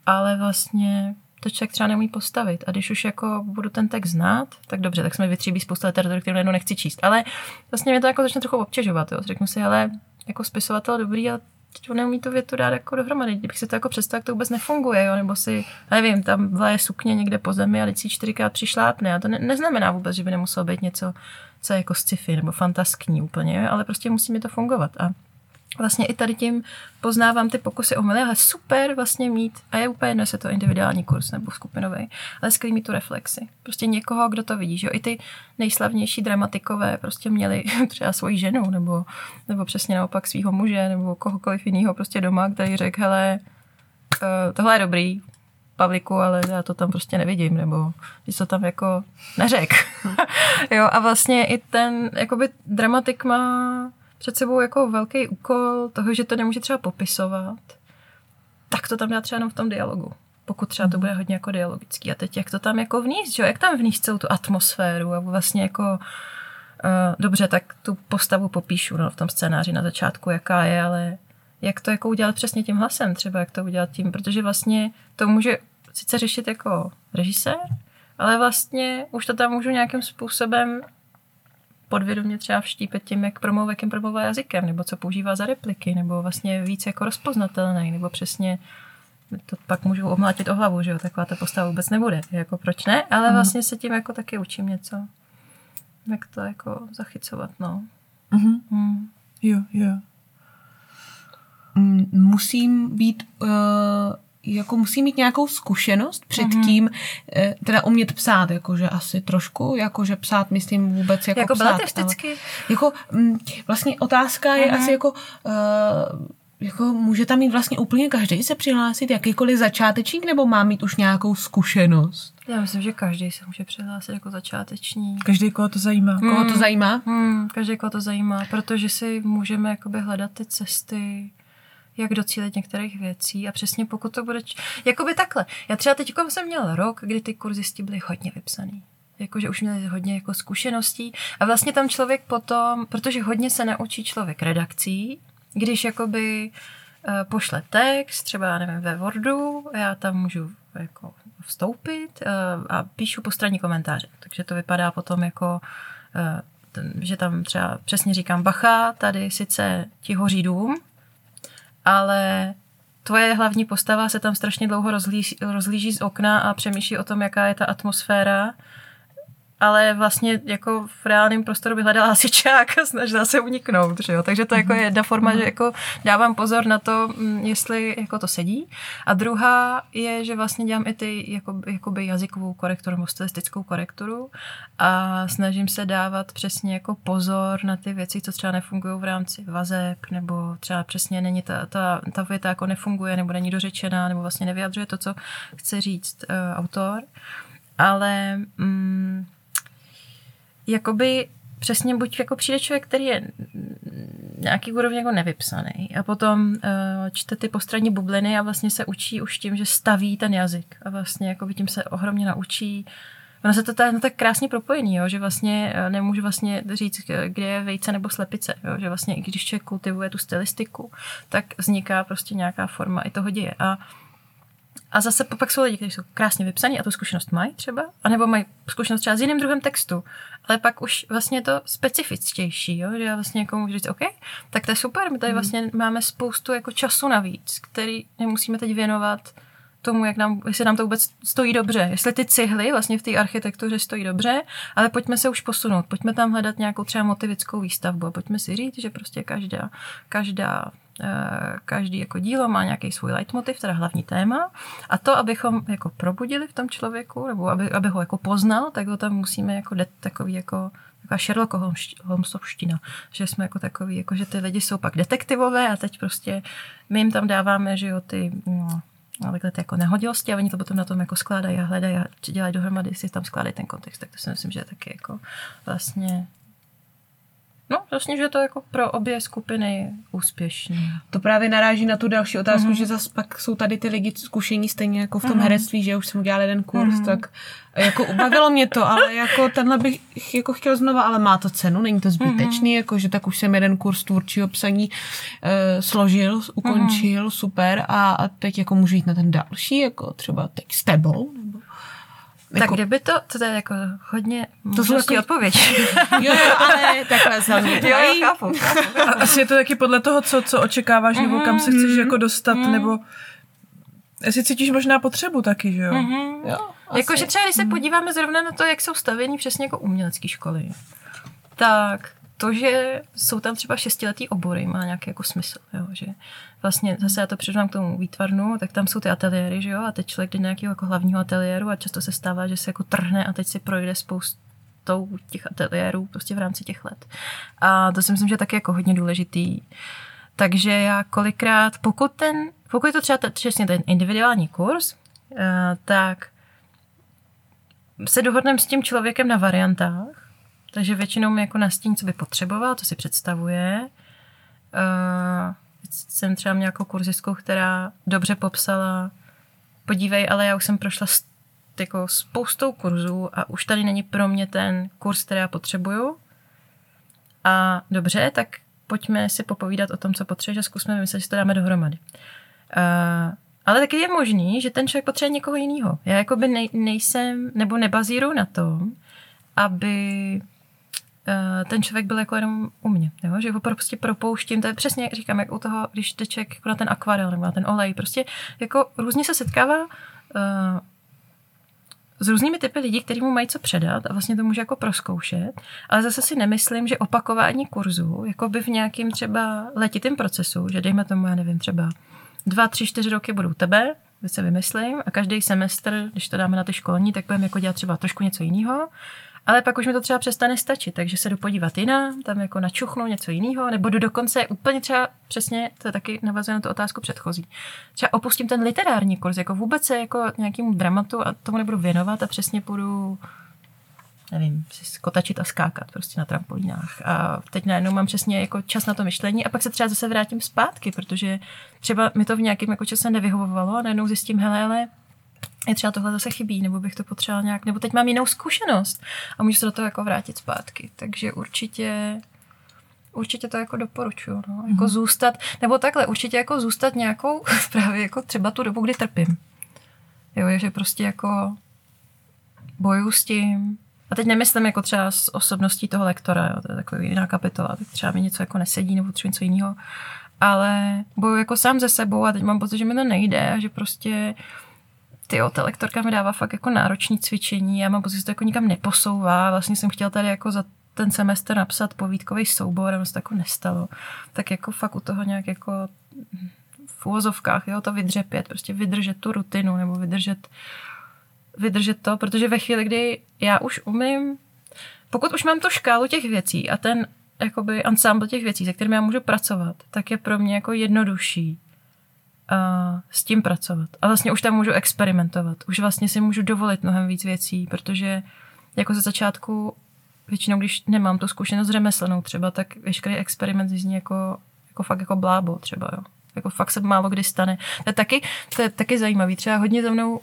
ale vlastně to člověk třeba neumí postavit. A když už jako budu ten text znát, tak dobře, tak jsme vytříbí spousta literatury, kterou najednou nechci číst. Ale vlastně mě to jako začne trochu obtěžovat. Jo. Řeknu si, ale jako spisovatel dobrý, ale teď on neumí tu větu dát jako dohromady. Kdybych si to jako představil, tak to vůbec nefunguje, jo? nebo si, nevím, tam je sukně někde po zemi a teď čtyřikrát přišlápne. A to ne, neznamená vůbec, že by nemuselo být něco, co je jako sci-fi nebo fantaskní úplně, ale prostě musí mi to fungovat. A vlastně i tady tím poznávám ty pokusy o ale super vlastně mít, a je úplně jedno, to individuální kurz nebo skupinový, ale skvělý mít tu reflexi. Prostě někoho, kdo to vidí, že jo? I ty nejslavnější dramatikové prostě měli třeba svoji ženu, nebo, nebo přesně naopak svého muže, nebo kohokoliv jiného prostě doma, který řekl, hele, uh, tohle je dobrý, Pavliku, ale já to tam prostě nevidím, nebo když to tam jako neřek. jo, a vlastně i ten, jakoby dramatik má před sebou jako velký úkol toho, že to nemůže třeba popisovat, tak to tam dá třeba jenom v tom dialogu. Pokud třeba to bude hodně jako dialogický. A teď jak to tam jako vníst, že? jak tam vníst celou tu atmosféru a vlastně jako uh, dobře, tak tu postavu popíšu no, v tom scénáři na začátku, jaká je, ale jak to jako udělat přesně tím hlasem, třeba jak to udělat tím, protože vlastně to může sice řešit jako režisér, ale vlastně už to tam můžu nějakým způsobem podvědomě třeba vštípet tím, jak promluví, jakým promluvá jazykem, nebo co používá za repliky, nebo vlastně víc jako rozpoznatelný, nebo přesně to pak můžu omlátit o hlavu, že jo, taková ta postava vůbec nebude, jako proč ne, ale mm. vlastně se tím jako taky učím něco, jak to jako zachycovat, no. Mm-hmm. Mm. Jo, jo. Mm, musím být uh jako musí mít nějakou zkušenost předtím, mm-hmm. teda umět psát, jakože asi trošku, jakože psát, myslím vůbec jako, jako psát. vždycky? Ale, jako, mm, vlastně otázka mm-hmm. je mhm. asi jako, uh, jako může tam mít vlastně úplně každý se přihlásit, jakýkoliv začátečník, nebo má mít už nějakou zkušenost? Já myslím, že každý se může přihlásit jako začáteční. Každý, koho to zajímá. Hmm. Koho to zajímá? Hmm, každý, koho to zajímá, protože si můžeme jakoby hledat ty cesty, jak docílit některých věcí a přesně pokud to bude... Č... Jakoby takhle. Já třeba teď jsem měl rok, kdy ty kurzisti byly hodně vypsaný jakože už měli hodně jako zkušeností a vlastně tam člověk potom, protože hodně se naučí člověk redakcí, když jakoby uh, pošle text, třeba nevím, ve Wordu, já tam můžu jako vstoupit uh, a píšu postranní komentáře. Takže to vypadá potom jako, ten, že tam třeba přesně říkám, bacha, tady sice ti hoří dům, ale tvoje hlavní postava se tam strašně dlouho rozlíží, rozlíží z okna a přemýšlí o tom, jaká je ta atmosféra ale vlastně jako v reálném prostoru by hledala hasičák a snažila se uniknout, že jo? takže to jako je jedna forma, mm-hmm. že jako dávám pozor na to, mm, jestli jako to sedí a druhá je, že vlastně dělám i ty jako, jakoby jazykovou korekturu nebo stylistickou korekturu a snažím se dávat přesně jako pozor na ty věci, co třeba nefungují v rámci vazeb nebo třeba přesně není ta, ta, ta věta jako nefunguje nebo není dořečená nebo vlastně nevyjadřuje to, co chce říct uh, autor ale mm, jakoby přesně buď jako přijde člověk, který je nějaký úrovně jako nevypsaný a potom uh, čte ty postranní bubliny a vlastně se učí už tím, že staví ten jazyk a vlastně jako tím se ohromně naučí Ono se to tak, no, tak krásně propojený, jo, že vlastně eh, nemůžu vlastně říct, kde je vejce nebo slepice, jo, že vlastně i když člověk kultivuje tu stylistiku, tak vzniká prostě nějaká forma i toho děje. A a zase pak jsou lidi, kteří jsou krásně vypsaní a tu zkušenost mají třeba, anebo mají zkušenost třeba s jiným druhem textu, ale pak už vlastně je to specifičtější, jo? že já vlastně jako můžu říct, OK, tak to je super, my tady hmm. vlastně máme spoustu jako času navíc, který nemusíme teď věnovat tomu, jak nám, jestli nám to vůbec stojí dobře. Jestli ty cihly vlastně v té architektuře stojí dobře, ale pojďme se už posunout. Pojďme tam hledat nějakou třeba motivickou výstavbu a pojďme si říct, že prostě každá, každá každý jako dílo má nějaký svůj leitmotiv, teda hlavní téma. A to, abychom jako probudili v tom člověku, nebo aby, aby ho jako poznal, tak ho tam musíme jako de, takový jako taková Sherlock Holmesovština, že jsme jako takový, jako že ty lidi jsou pak detektivové a teď prostě my jim tam dáváme, že jo, ty no, takhle ty jako nehodilosti a oni to potom na tom jako skládají a hledají a dělají dohromady, si tam skládají ten kontext, tak to si myslím, že je taky jako vlastně no, vlastně, že je to jako pro obě skupiny úspěšný. To právě naráží na tu další otázku, mm-hmm. že zase pak jsou tady ty lidi zkušení stejně jako v tom mm-hmm. herectví, že už jsem udělala jeden kurz, mm-hmm. tak jako ubavilo mě to, ale jako tenhle bych jako chtěl znova, ale má to cenu, není to zbytečný, mm-hmm. jako že tak už jsem jeden kurz tvůrčího psaní uh, složil, ukončil, mm-hmm. super a, a teď jako můžu jít na ten další, jako třeba teď s tebou, nebo tak jako, kdyby to, to je jako hodně to jsou jako, odpověď. Jo, jo, ale takhle se Jo, jo, chápu, chápu. A asi je to taky podle toho, co, co očekáváš, mm-hmm. nebo kam se chceš jako dostat, mm-hmm. nebo jestli cítíš možná potřebu taky, že jo? Mm-hmm. jo Jakože třeba, když se podíváme zrovna na to, jak jsou stavění přesně jako umělecké školy, tak to, že jsou tam třeba šestiletý obory, má nějaký jako smysl, jo, že vlastně zase já to předám k tomu výtvarnu, tak tam jsou ty ateliéry, že jo, a teď člověk jde nějakého jako hlavního ateliéru a často se stává, že se jako trhne a teď si projde spoustou těch ateliérů prostě v rámci těch let. A to si myslím, že je taky jako hodně důležitý. Takže já kolikrát, pokud ten, pokud je to třeba přesně ten individuální kurz, uh, tak se dohodneme s tím člověkem na variantách, takže většinou mi jako nastíní, co by potřeboval, co si představuje. Uh, jsem třeba měla jako kurzistku, která dobře popsala, podívej, ale já už jsem prošla jako spoustou kurzů a už tady není pro mě ten kurz, který já potřebuju. A dobře, tak pojďme si popovídat o tom, co potřebuješ a zkusme vymyslet, že to dáme dohromady. Uh, ale taky je možný, že ten člověk potřebuje někoho jiného. Já jako by nej, nejsem, nebo nebazíru na tom, aby ten člověk byl jako jenom u mě, jo? že ho prostě propouštím, to je přesně, jak říkám, jak u toho, když jde člověk jako na ten akvarel nebo na ten olej, prostě jako různě se setkává uh, s různými typy lidí, kteří mu mají co předat a vlastně to může jako proskoušet, ale zase si nemyslím, že opakování kurzu, jako by v nějakým třeba letitým procesu, že dejme tomu, já nevím, třeba dva, tři, čtyři roky budou tebe, se vymyslím a každý semestr, když to dáme na ty školní, tak budeme jako dělat třeba trošku něco jiného ale pak už mi to třeba přestane stačit, takže se jdu podívat jinam, tam jako načuchnu něco jiného, nebo jdu dokonce úplně třeba přesně, to je taky navazuje na tu otázku předchozí. Třeba opustím ten literární kurz, jako vůbec se jako nějakým dramatu a tomu nebudu věnovat a přesně půjdu nevím, si skotačit a skákat prostě na trampolínách. A teď najednou mám přesně jako čas na to myšlení a pak se třeba zase vrátím zpátky, protože třeba mi to v nějakém jako čase nevyhovovalo a najednou zjistím, hele, ale je třeba tohle zase chybí, nebo bych to potřeboval nějak, nebo teď mám jinou zkušenost a můžu se do toho jako vrátit zpátky. Takže určitě určitě to jako doporučuju, no. Jako mm-hmm. zůstat, nebo takhle, určitě jako zůstat nějakou, právě jako třeba tu dobu, kdy trpím. Jo, že prostě jako boju s tím. A teď nemyslím jako třeba s osobností toho lektora, jo, to je taková jiná kapitola, tak třeba mi něco jako nesedí nebo třeba něco jiného, ale boju jako sám ze sebou a teď mám pocit, že mi to nejde a že prostě ty ta lektorka mi dává fakt jako náročný cvičení, já mám pocit, že to jako nikam neposouvá, vlastně jsem chtěla tady jako za ten semestr napsat povídkový soubor a se to jako nestalo. Tak jako fakt u toho nějak jako v úvozovkách, jo, to vydřepět, prostě vydržet tu rutinu nebo vydržet, vydržet to, protože ve chvíli, kdy já už umím, pokud už mám tu škálu těch věcí a ten jakoby ensemble těch věcí, se kterými já můžu pracovat, tak je pro mě jako jednodušší a s tím pracovat. A vlastně už tam můžu experimentovat. Už vlastně si můžu dovolit mnohem víc věcí, protože jako ze začátku většinou, když nemám tu zkušenost řemeslnou třeba, tak veškerý experiment zní jako, jako fakt jako blábo třeba, jo. Jako fakt se málo kdy stane. To je taky, to je taky zajímavý. Třeba hodně za mnou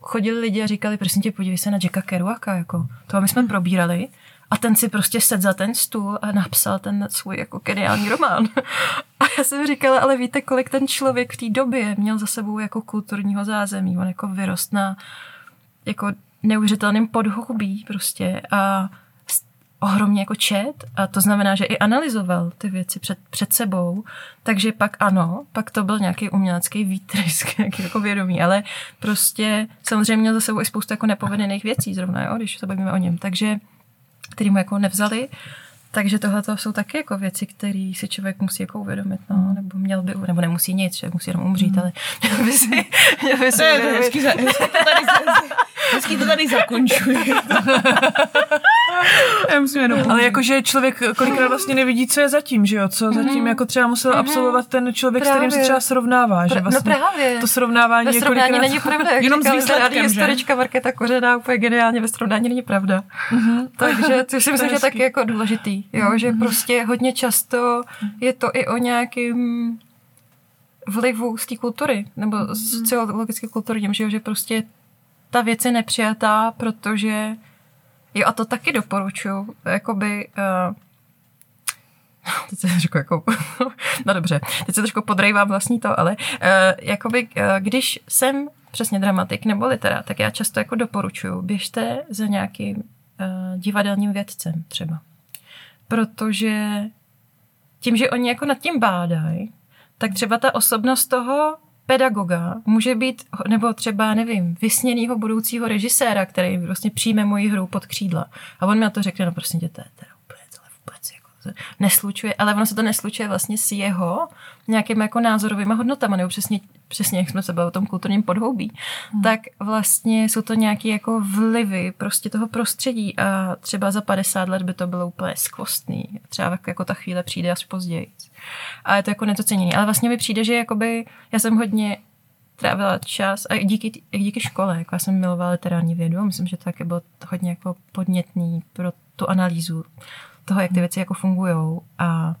chodili lidi a říkali, prosím tě, podívej se na Jacka Kerouaka, jako. To my jsme probírali a ten si prostě sedl za ten stůl a napsal ten svůj jako geniální román. A já jsem říkala, ale víte, kolik ten člověk v té době měl za sebou jako kulturního zázemí. On jako vyrost na jako neuvěřitelným podhoubí prostě a ohromně jako čet a to znamená, že i analyzoval ty věci před, před sebou, takže pak ano, pak to byl nějaký umělecký výtrysk, nějaký jako vědomí, ale prostě samozřejmě měl za sebou i spoustu jako nepovedených věcí zrovna, jo, když se bavíme o něm, takže který mu jako nevzali. Takže tohle jsou taky jako věci, které si člověk musí jako uvědomit, no, hmm. nebo měl by, nebo nemusí nic, člověk musí jenom umřít, mm. ale měl by si, měl by si ne, hezký, hezký, to tady, hezký to tady zakončuje. Já musím jenom Ale jakože člověk kolikrát vlastně nevidí, co je zatím, že jo? Co zatím jako třeba musel absolvovat ten člověk, s kterým se Právě. třeba srovnává. Že no vlastně právě. to srovnávání Ve je srovnání kolikrát... není pravda, jak Jenom s říkala výsledkem, literární že? historička Markéta Kořená úplně geniálně, ve srovnání není pravda. Takže to si myslím, že je taky jako důležitý, jo, že prostě hodně často je to i o nějakým vlivu z té kultury, nebo z sociologické kultury, tím, že, jo, že prostě ta věc je nepřijatá, protože jo, a to taky doporučuji, jakoby uh, teď se trošku jako, no dobře, teď se trošku podrejvám vlastní to, ale uh, jakoby, uh, když jsem přesně dramatik nebo literát, tak já často jako doporučuju, běžte za nějakým uh, divadelním vědcem třeba. Protože tím, že oni jako nad tím bádají, tak třeba ta osobnost toho pedagoga může být, nebo třeba, nevím, vysněnýho budoucího režiséra, který vlastně přijme moji hru pod křídla. A on mi na to řekne, no prostě tě, to je teda úplně, tohle vůbec jako to neslučuje, ale ono se to neslučuje vlastně s jeho nějakými jako názorovými hodnotami, nebo přesně, přesně jak jsme se bavili o tom kulturním podhoubí, hmm. tak vlastně jsou to nějaké jako vlivy prostě toho prostředí a třeba za 50 let by to bylo úplně skvostný. Třeba jako ta chvíle přijde až později. A je to jako nedocenění. Ale vlastně mi přijde, že jakoby já jsem hodně trávila čas a i díky, díky škole, jako já jsem milovala literární vědu a myslím, že to taky bylo hodně jako podnětný pro tu analýzu toho, jak ty věci jako fungují a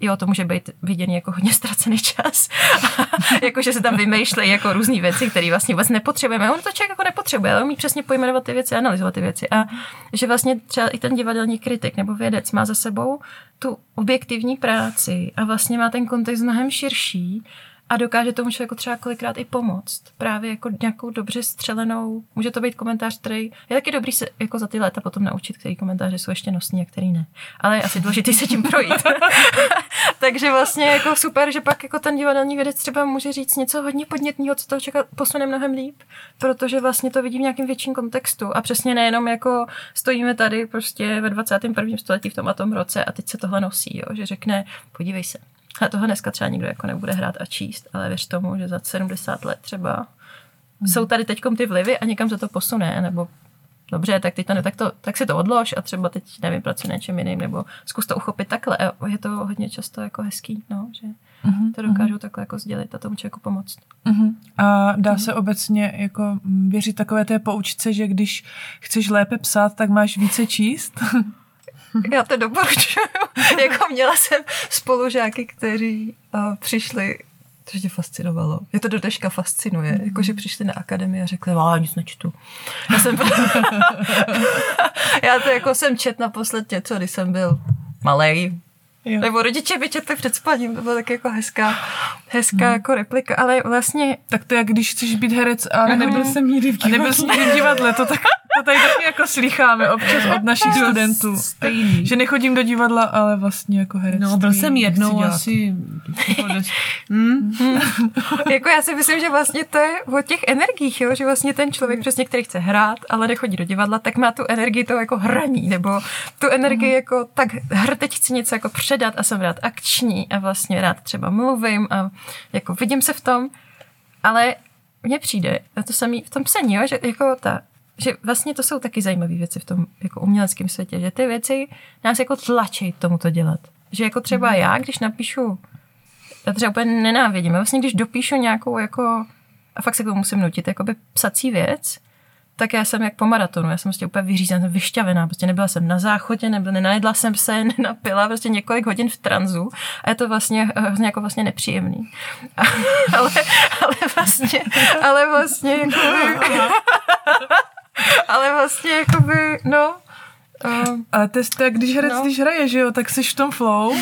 jo, to může být viděný jako hodně ztracený čas. jako, že se tam vymýšlejí jako různé věci, které vlastně vůbec nepotřebujeme. On to člověk jako nepotřebuje, ale umí přesně pojmenovat ty věci, analyzovat ty věci. A že vlastně třeba i ten divadelní kritik nebo vědec má za sebou tu objektivní práci a vlastně má ten kontext mnohem širší a dokáže tomu člověku třeba kolikrát i pomoct. Právě jako nějakou dobře střelenou, může to být komentář, který je taky dobrý se jako za ty léta potom naučit, který komentáře jsou ještě nosní a který ne. Ale je asi důležitý se tím projít. Takže vlastně jako super, že pak jako ten divadelní vědec třeba může říct něco hodně podnětného, co toho čeká posune mnohem líp, protože vlastně to vidí v nějakém větším kontextu a přesně nejenom jako stojíme tady prostě ve 21. století v tom a tom roce a teď se tohle nosí, jo, že řekne, podívej se, a toho dneska třeba nikdo jako nebude hrát a číst, ale věř tomu, že za 70 let třeba hmm. jsou tady teď ty vlivy a někam se to posune, nebo dobře, tak teď to ne, tak, to, tak si to odlož a třeba teď, nevím, pracuji něčem jiným, nebo zkus to uchopit takhle. A je to hodně často jako hezký, no, že uh-huh, to dokážu uh-huh. takhle jako sdělit a tomu člověku pomoct. Uh-huh. A dá uh-huh. se obecně jako věřit takové té poučce, že když chceš lépe psát, tak máš více číst? Já to doporučuju. jako měla jsem spolužáky, kteří uh, přišli to tě fascinovalo. Je to do dneška fascinuje. Mm. Jako, že přišli na akademii a řekli, a nic nečtu. Já jsem... já to jako jsem čet naposled něco, když jsem byl malý. Jo. Nebo rodiče by četli před spaním, to byla tak jako hezká, hezká hmm. jako replika, ale vlastně... Tak to jak když chceš být herec a, a nebyl jsem nikdy v divadle. A nebyl jsem nikdy v divadle, to, tak, to tady taky jako slycháme občas od našich studentů. Stejný. Že nechodím do divadla, ale vlastně jako herec. No, byl jsem jednou asi... hmm? jako já si myslím, že vlastně to je o těch energiích, jo? že vlastně ten člověk přesně, který chce hrát, ale nechodí do divadla, tak má tu energii toho jako hraní, nebo tu energii jako tak hr, teď chci něco jako předat a jsem rád akční a vlastně rád třeba mluvím a jako vidím se v tom, ale mně přijde, a to samý v tom psaní, jo, že jako ta že vlastně to jsou taky zajímavé věci v tom jako uměleckém světě, že ty věci nás jako tlačí tomu to dělat. Že jako třeba já, když napíšu, já třeba úplně nenávidím, já vlastně když dopíšu nějakou jako, a fakt se k tomu musím nutit, jakoby psací věc, tak já jsem jak po maratonu, já jsem prostě úplně vyřízená, jsem vyšťavená, prostě nebyla jsem na záchodě, nebyla, nenajedla jsem se, nenapila, prostě několik hodin v tranzu a je to vlastně hrozně jako vlastně nepříjemný. A, ale, ale vlastně, ale vlastně jakoby, ale vlastně jakoby, no, A to je tak, když herec, no. když hraje, že jo, tak jsi v tom flow.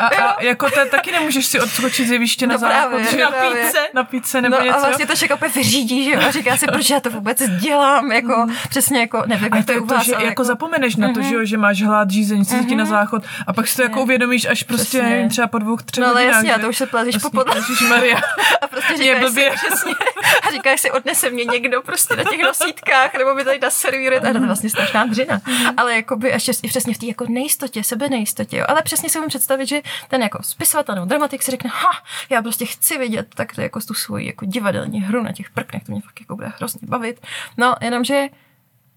A, a jako te, taky nemůžeš si odskočit z jeviště no na záchod, že napít se, napít se nebo no, něco. a vlastně to všechno opět vyřídí, že jo, a říká si, proč já to vůbec dělám, jako mm. přesně jako, nevím, a to je to, že jako, jako zapomeneš na to, mm-hmm. že jo, že máš hlad, žízeň, si mm-hmm. na záchod a pak si to jako uvědomíš až prostě, nevím, třeba po dvou, třech No ale jasně, a to už se plazíš po podle. Maria. a prostě říkáš si, přesně, a říkáš si, odnese mě někdo prostě na těch nosítkách, nebo mi tady naservíruje, a to je vlastně strašná dřina. Ale jakoby ještě i přesně v té jako nejistotě, sebe nejistotě, jo. Ale přesně si umím představit, že ten jako spisovatel nebo dramatik si řekne, ha, já prostě chci vidět tak to jako tu svoji jako divadelní hru na těch prknech, to mě fakt jako bude hrozně bavit. No, jenomže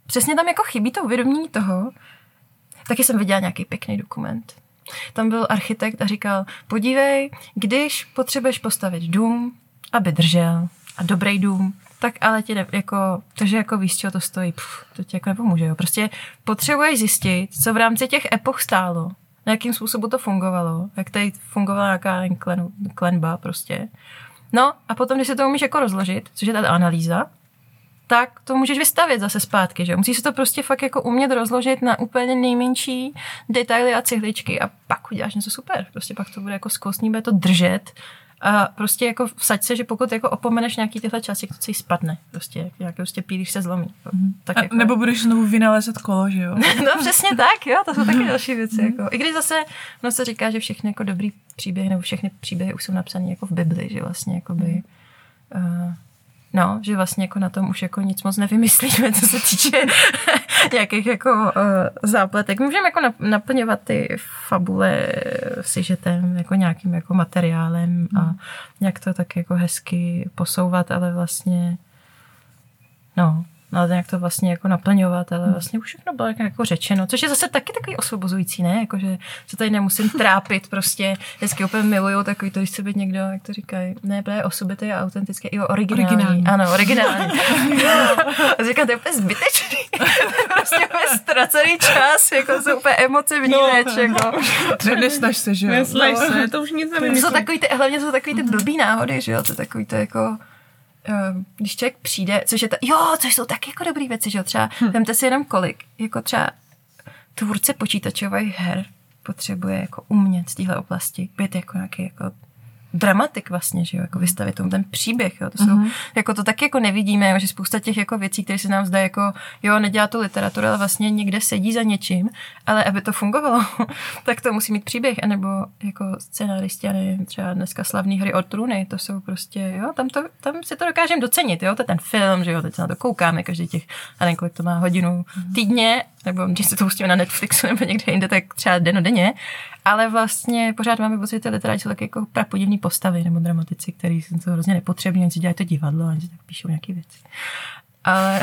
přesně tam jako chybí to uvědomění toho. Taky jsem viděla nějaký pěkný dokument. Tam byl architekt a říkal, podívej, když potřebuješ postavit dům, aby držel, a dobrý dům, tak ale ti ne, jako, takže jako víš, čeho to stojí, Pff, to ti jako nepomůže. Jo. Prostě potřebuješ zjistit, co v rámci těch epoch stálo, na jakým způsobu to fungovalo, jak tady fungovala nějaká klen, klenba prostě. No a potom, když se to umíš jako rozložit, což je ta analýza, tak to můžeš vystavět zase zpátky, že Musíš se to prostě fakt jako umět rozložit na úplně nejmenší detaily a cihličky a pak uděláš něco super. Prostě pak to bude jako skvostný, bude to držet a prostě jako vsaď se, že pokud jako opomeneš nějaký tyhle části, to celý spadne. Prostě, jak prostě pílíš se zlomí. Mm-hmm. Tak a jako... Nebo budeš znovu vynalezet kolo, že jo? no přesně tak, jo, to jsou taky další věci. Mm-hmm. Jako. I když zase, no se říká, že všechny jako dobrý příběhy, nebo všechny příběhy už jsou napsané jako v Bibli, že vlastně jakoby, uh, No, že vlastně jako na tom už jako nic moc nevymyslíme, co se týče nějakých jako uh, zápletek. Můžeme jako naplňovat ty fabule sižetem, jako nějakým jako materiálem a hmm. nějak to tak jako hezky posouvat, ale vlastně no, no, nějak to vlastně jako naplňovat, ale hmm. vlastně už všechno bylo jako řečeno, což je zase taky takový osvobozující, ne? Jako, že se tady nemusím trápit, prostě vždycky úplně miluju takový to, když se být někdo, jak to říkají, ne, právě osobitý a autentické, jo, originální. originální. Ano, originální. Říkám, to je úplně zbytečný. prostě úplně ztracený čas, jako jsou úplně emoce v ní no, reč, jako. Nesnaž se, že jo? Nesnaž se, to už nic nevím. To jsou takový ty, hlavně jsou takový ty blbý náhody, že jo, to je takový to jako když člověk přijde, což je to, jo, což jsou taky jako dobré věci, že jo, třeba, hm. vemte si jenom kolik, jako třeba tvůrce počítačových her potřebuje jako umět z téhle oblasti, být jako nějaký jako dramatik vlastně, že jo, jako vystavit tomu ten příběh, jo, to jsou, mm-hmm. jako to taky jako nevidíme, jo, že spousta těch jako věcí, které se nám zdá jako, jo, nedělá to literatura, ale vlastně někde sedí za něčím, ale aby to fungovalo, tak to musí mít příběh, anebo jako scénáristi, a nevím, třeba dneska slavné hry od trůny, to jsou prostě, jo, tam, to, tam si to dokážeme docenit, jo, to je ten film, že jo, teď se na to koukáme každý těch, a nevím, kolik to má hodinu mm-hmm. týdně, nebo když se to pustíme na Netflixu nebo někde jinde, tak třeba denně, ale vlastně pořád máme pocit, že ty literáti jsou tak jako postavy nebo dramatici, který jsou to hrozně nepotřební, oni si dělají to divadlo, oni si tak píšou nějaké věci. Ale,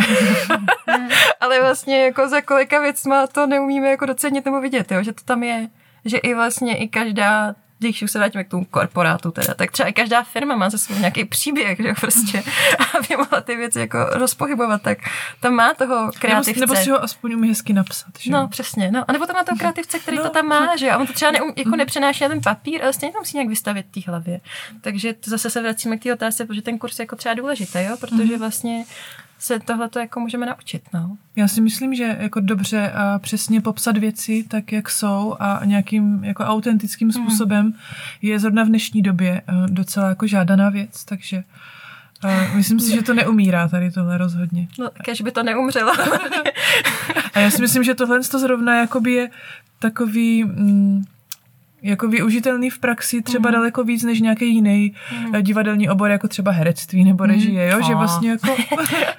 ale vlastně jako za kolika věcma to neumíme jako docenit nebo vidět, jo? že to tam je, že i vlastně i každá když už se vrátíme k tomu korporátu teda, tak třeba i každá firma má se svůj nějaký příběh, že prostě, aby mohla ty věci jako rozpohybovat, tak tam má toho kreativce. Nebo, nebo si ho aspoň umí hezky napsat, že? No, přesně, no. A nebo tam má toho kreativce, který no. to tam má, že a on to třeba neum, jako mhm. nepřenáší na ten papír, ale stejně to musí nějak vystavit té hlavě. Takže to zase se vracíme k té otázce, protože ten kurz je jako třeba důležitý, jo, protože mhm. vlastně se tohle to jako můžeme naučit. No. Já si myslím, že jako dobře a přesně popsat věci tak, jak jsou a nějakým jako autentickým hmm. způsobem mm. je zrovna v dnešní době eh, docela jako žádaná věc, takže uh, myslím si, že to neumírá tady tohle rozhodně. No, kež by to neumřelo. a já si myslím, že tohle to zrovna jakoby je takový... Mm, jako využitelný v praxi třeba mm. daleko víc než nějaký jiný mm. divadelní obor, jako třeba herectví nebo mhm. režie, jo, že vlastně jako...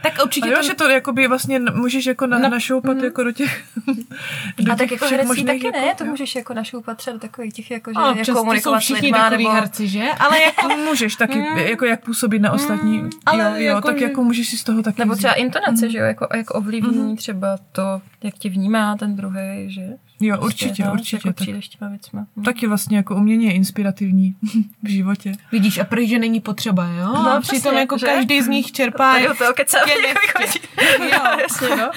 tak určitě jo, to... že to jakoby vlastně můžeš jako na, na... našoupat mm. jako do těch... do a tak jako herectví taky jako, ne, to můžeš jako našoupat třeba do takových těch, jako, že a, jak komunikovat s lidma, nebo... herci, že? Ale jako můžeš taky, mm. jako jak působit na ostatní, mm. ale jo, jo, jako, tak jako můžeš si z toho taky Nebo třeba intonace, že jo, jako, jako ovlivní třeba to, jak tě vnímá ten druhý, že? Jo, prostě, určitě, no, určitě. Jako tak, těma věcma. Hm. Taky vlastně jako umění je inspirativní v životě. Vidíš, a prý, že není potřeba, jo? No, a přitom jako že? každý z nich čerpá. Jo, to kecám, jo, jasně, no.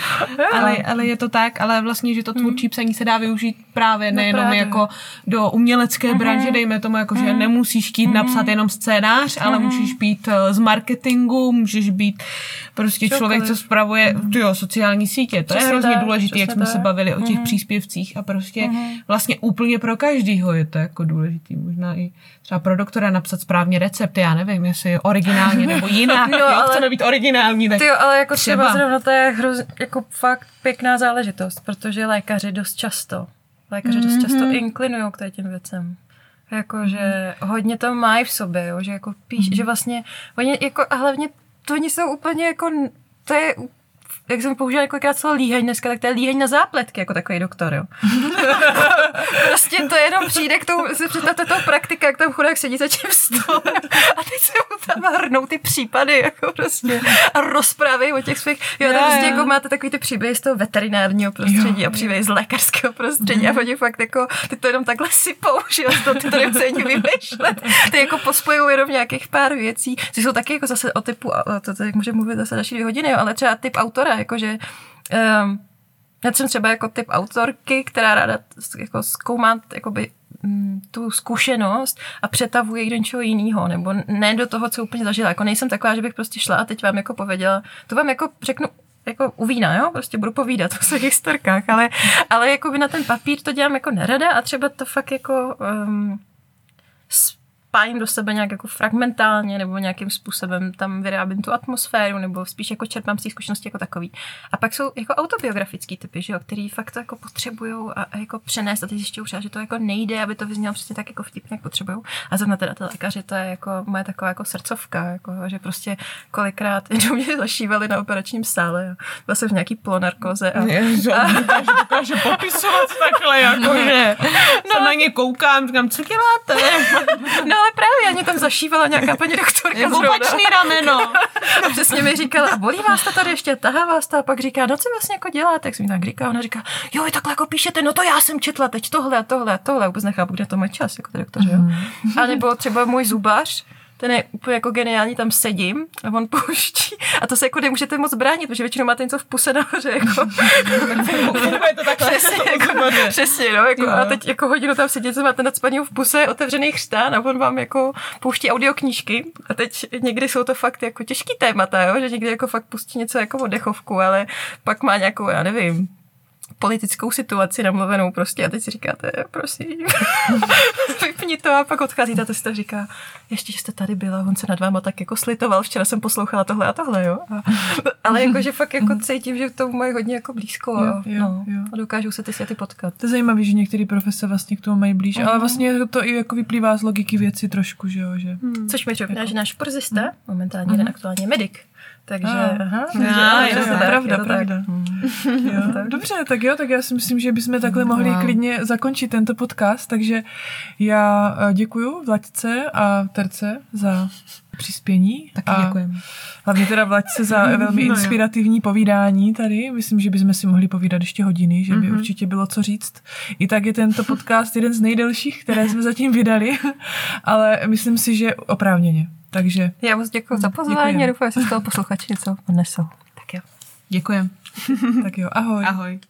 ale, ale je to tak, ale vlastně, že to tvůrčí psaní se dá využít právě no, nejenom právě. jako do umělecké mm-hmm. branže, dejme tomu, jako, že mm-hmm. nemusíš chtít mm-hmm. napsat jenom scénář, ale mm-hmm. můžeš být eh, z marketingu, můžeš být prostě Čokoliv. člověk, co spravuje mm-hmm. jo, sociální sítě. To Přesně je hrozně důležité, jak jsme se bavili o těch mm-hmm. příspěvcích a prostě mm-hmm. vlastně úplně pro každýho je to jako důležitý. Možná i třeba pro doktora napsat správně recept, já nevím, jestli je originálně nebo jinak. no, jo, ale, chceme být originální. Tak ty jo, ale jako třeba, třeba zrovna to je hroz, jako fakt pěkná záležitost, protože lékaři dost často, lékaři mm-hmm. dost často mhm. inklinují k těm věcem. Jako, že hodně to mají v sobě, jo, že jako píš, mm-hmm. že vlastně, oni jako, a hlavně to oni jsou úplně jako, to je jak jsem použila několikrát slovo líheň dneska, tak to je líheň na zápletky, jako takový doktor, jo. prostě to jenom přijde k tomu, si představte toho praktika, jak tam chudák sedí za tím stolem a teď se mu tam hrnou ty případy, jako prostě a rozprávy o těch svých, jo, Jo, tak prostě jako máte takový ty příběhy z toho veterinárního prostředí Jo, a příběhy z lékařského prostředí a oni fakt jako, ty to jenom takhle sypou, že to, ty to nemusí ani vymýšlet, ty jako pospojují jenom nějakých pár věcí, ty jsou taky jako zase o typu, a to, to jak můžeme mluvit zase další dvě hodiny, jo, ale třeba typ autora, jakože um, já jsem třeba jako typ autorky, která ráda jako zkoumá jakoby, mm, tu zkušenost a přetavuje do něčeho jiného, nebo ne do toho, co úplně zažila. Jako nejsem taková, že bych prostě šla a teď vám jako pověděla, to vám jako řeknu jako u vína, jo, prostě budu povídat o svých historkách, ale, ale jako by na ten papír to dělám jako nerada a třeba to fakt jako um, spájím do sebe nějak jako fragmentálně nebo nějakým způsobem tam vyrábím tu atmosféru nebo spíš jako čerpám z té zkušenosti jako takový. A pak jsou jako autobiografický typy, že jo, který fakt to jako potřebují a, a, jako přenést a teď zjišťují třeba, že to jako nejde, aby to vyznělo přesně tak jako vtipně, jak potřebují. A zrovna teda ty lékaři, to je jako moje taková jako srdcovka, jako, že prostě kolikrát jenom mě zašívali na operačním sále a byla jsem v nějaký plonarkoze a, Ježo, dokáže, dokáže popisovat takhle, jako že no. se na ně koukám, říkám, co děláte? no ale právě, já mě tam zašívala nějaká paní doktorka opačný rameno. A přesně mi říkala, a bolí vás to tady ještě, tahá vás to? A pak říká, no co vlastně jako děláte, tak jsem mi tak říká, ona říká, jo, vy takhle jako píšete, no to já jsem četla teď tohle a tohle. A tohle, vůbec nechápu, kde to má čas, jako ty doktoři, jo. A nebo třeba můj zubař, ten je úplně jako geniální, tam sedím a on pouští a to se jako nemůžete moc bránit, protože většinou máte něco v puse nahoře, jako. Funguje to takhle. Přesně, jako, přesně, no, jako, Jo. a teď jako hodinu tam sedět, co máte nad spaní v puse, otevřený chřtán a on vám jako pouští audioknížky a teď někdy jsou to fakt jako těžký témata, jo? že někdy jako fakt pustí něco jako oddechovku, ale pak má nějakou, já nevím, politickou situaci namluvenou prostě a teď si říkáte, prosím, vypni to a pak odcházíte a to si to říká, ještě, že jste tady byla, on se nad váma tak jako slitoval, včera jsem poslouchala tohle a tohle, jo. A, ale jakože fakt jako cítím, že to mají hodně jako blízko a, Jo, jo, no, jo. a dokážou se ty světy potkat. To je zajímavé, že některé profese vlastně k tomu mají blíž, Mhm. ale vlastně to i jako vyplývá z logiky věci trošku, že jo, že... Což mi připomíná, že náš porzista, momentálně jeden aktuálně medic, takže Ah. aha, Jo, takže- jo, jo, to tak, pravda, je to tak. pravda. Jo. Dobře, tak jo, tak já si myslím, že bychom takhle mohli Wow. klidně zakončit tento podcast, takže já eh, děkuju Vlaďce a Terce za přispění. Taky a děkujem. Hlavně teda Vlaďce za velmi No jo. inspirativní povídání tady. Myslím, že bychom si mohli povídat ještě hodiny, že by Mhm. určitě bylo co říct. I tak je tento podcast jeden z nejdelších, které jsme zatím vydali, ale myslím si, že oprávněně. Takže Já moc děkuji za pozvání a doufám, že si z toho posluchači něco odnesou. Tak jo. Děkujem. tak jo, ahoj. Ahoj.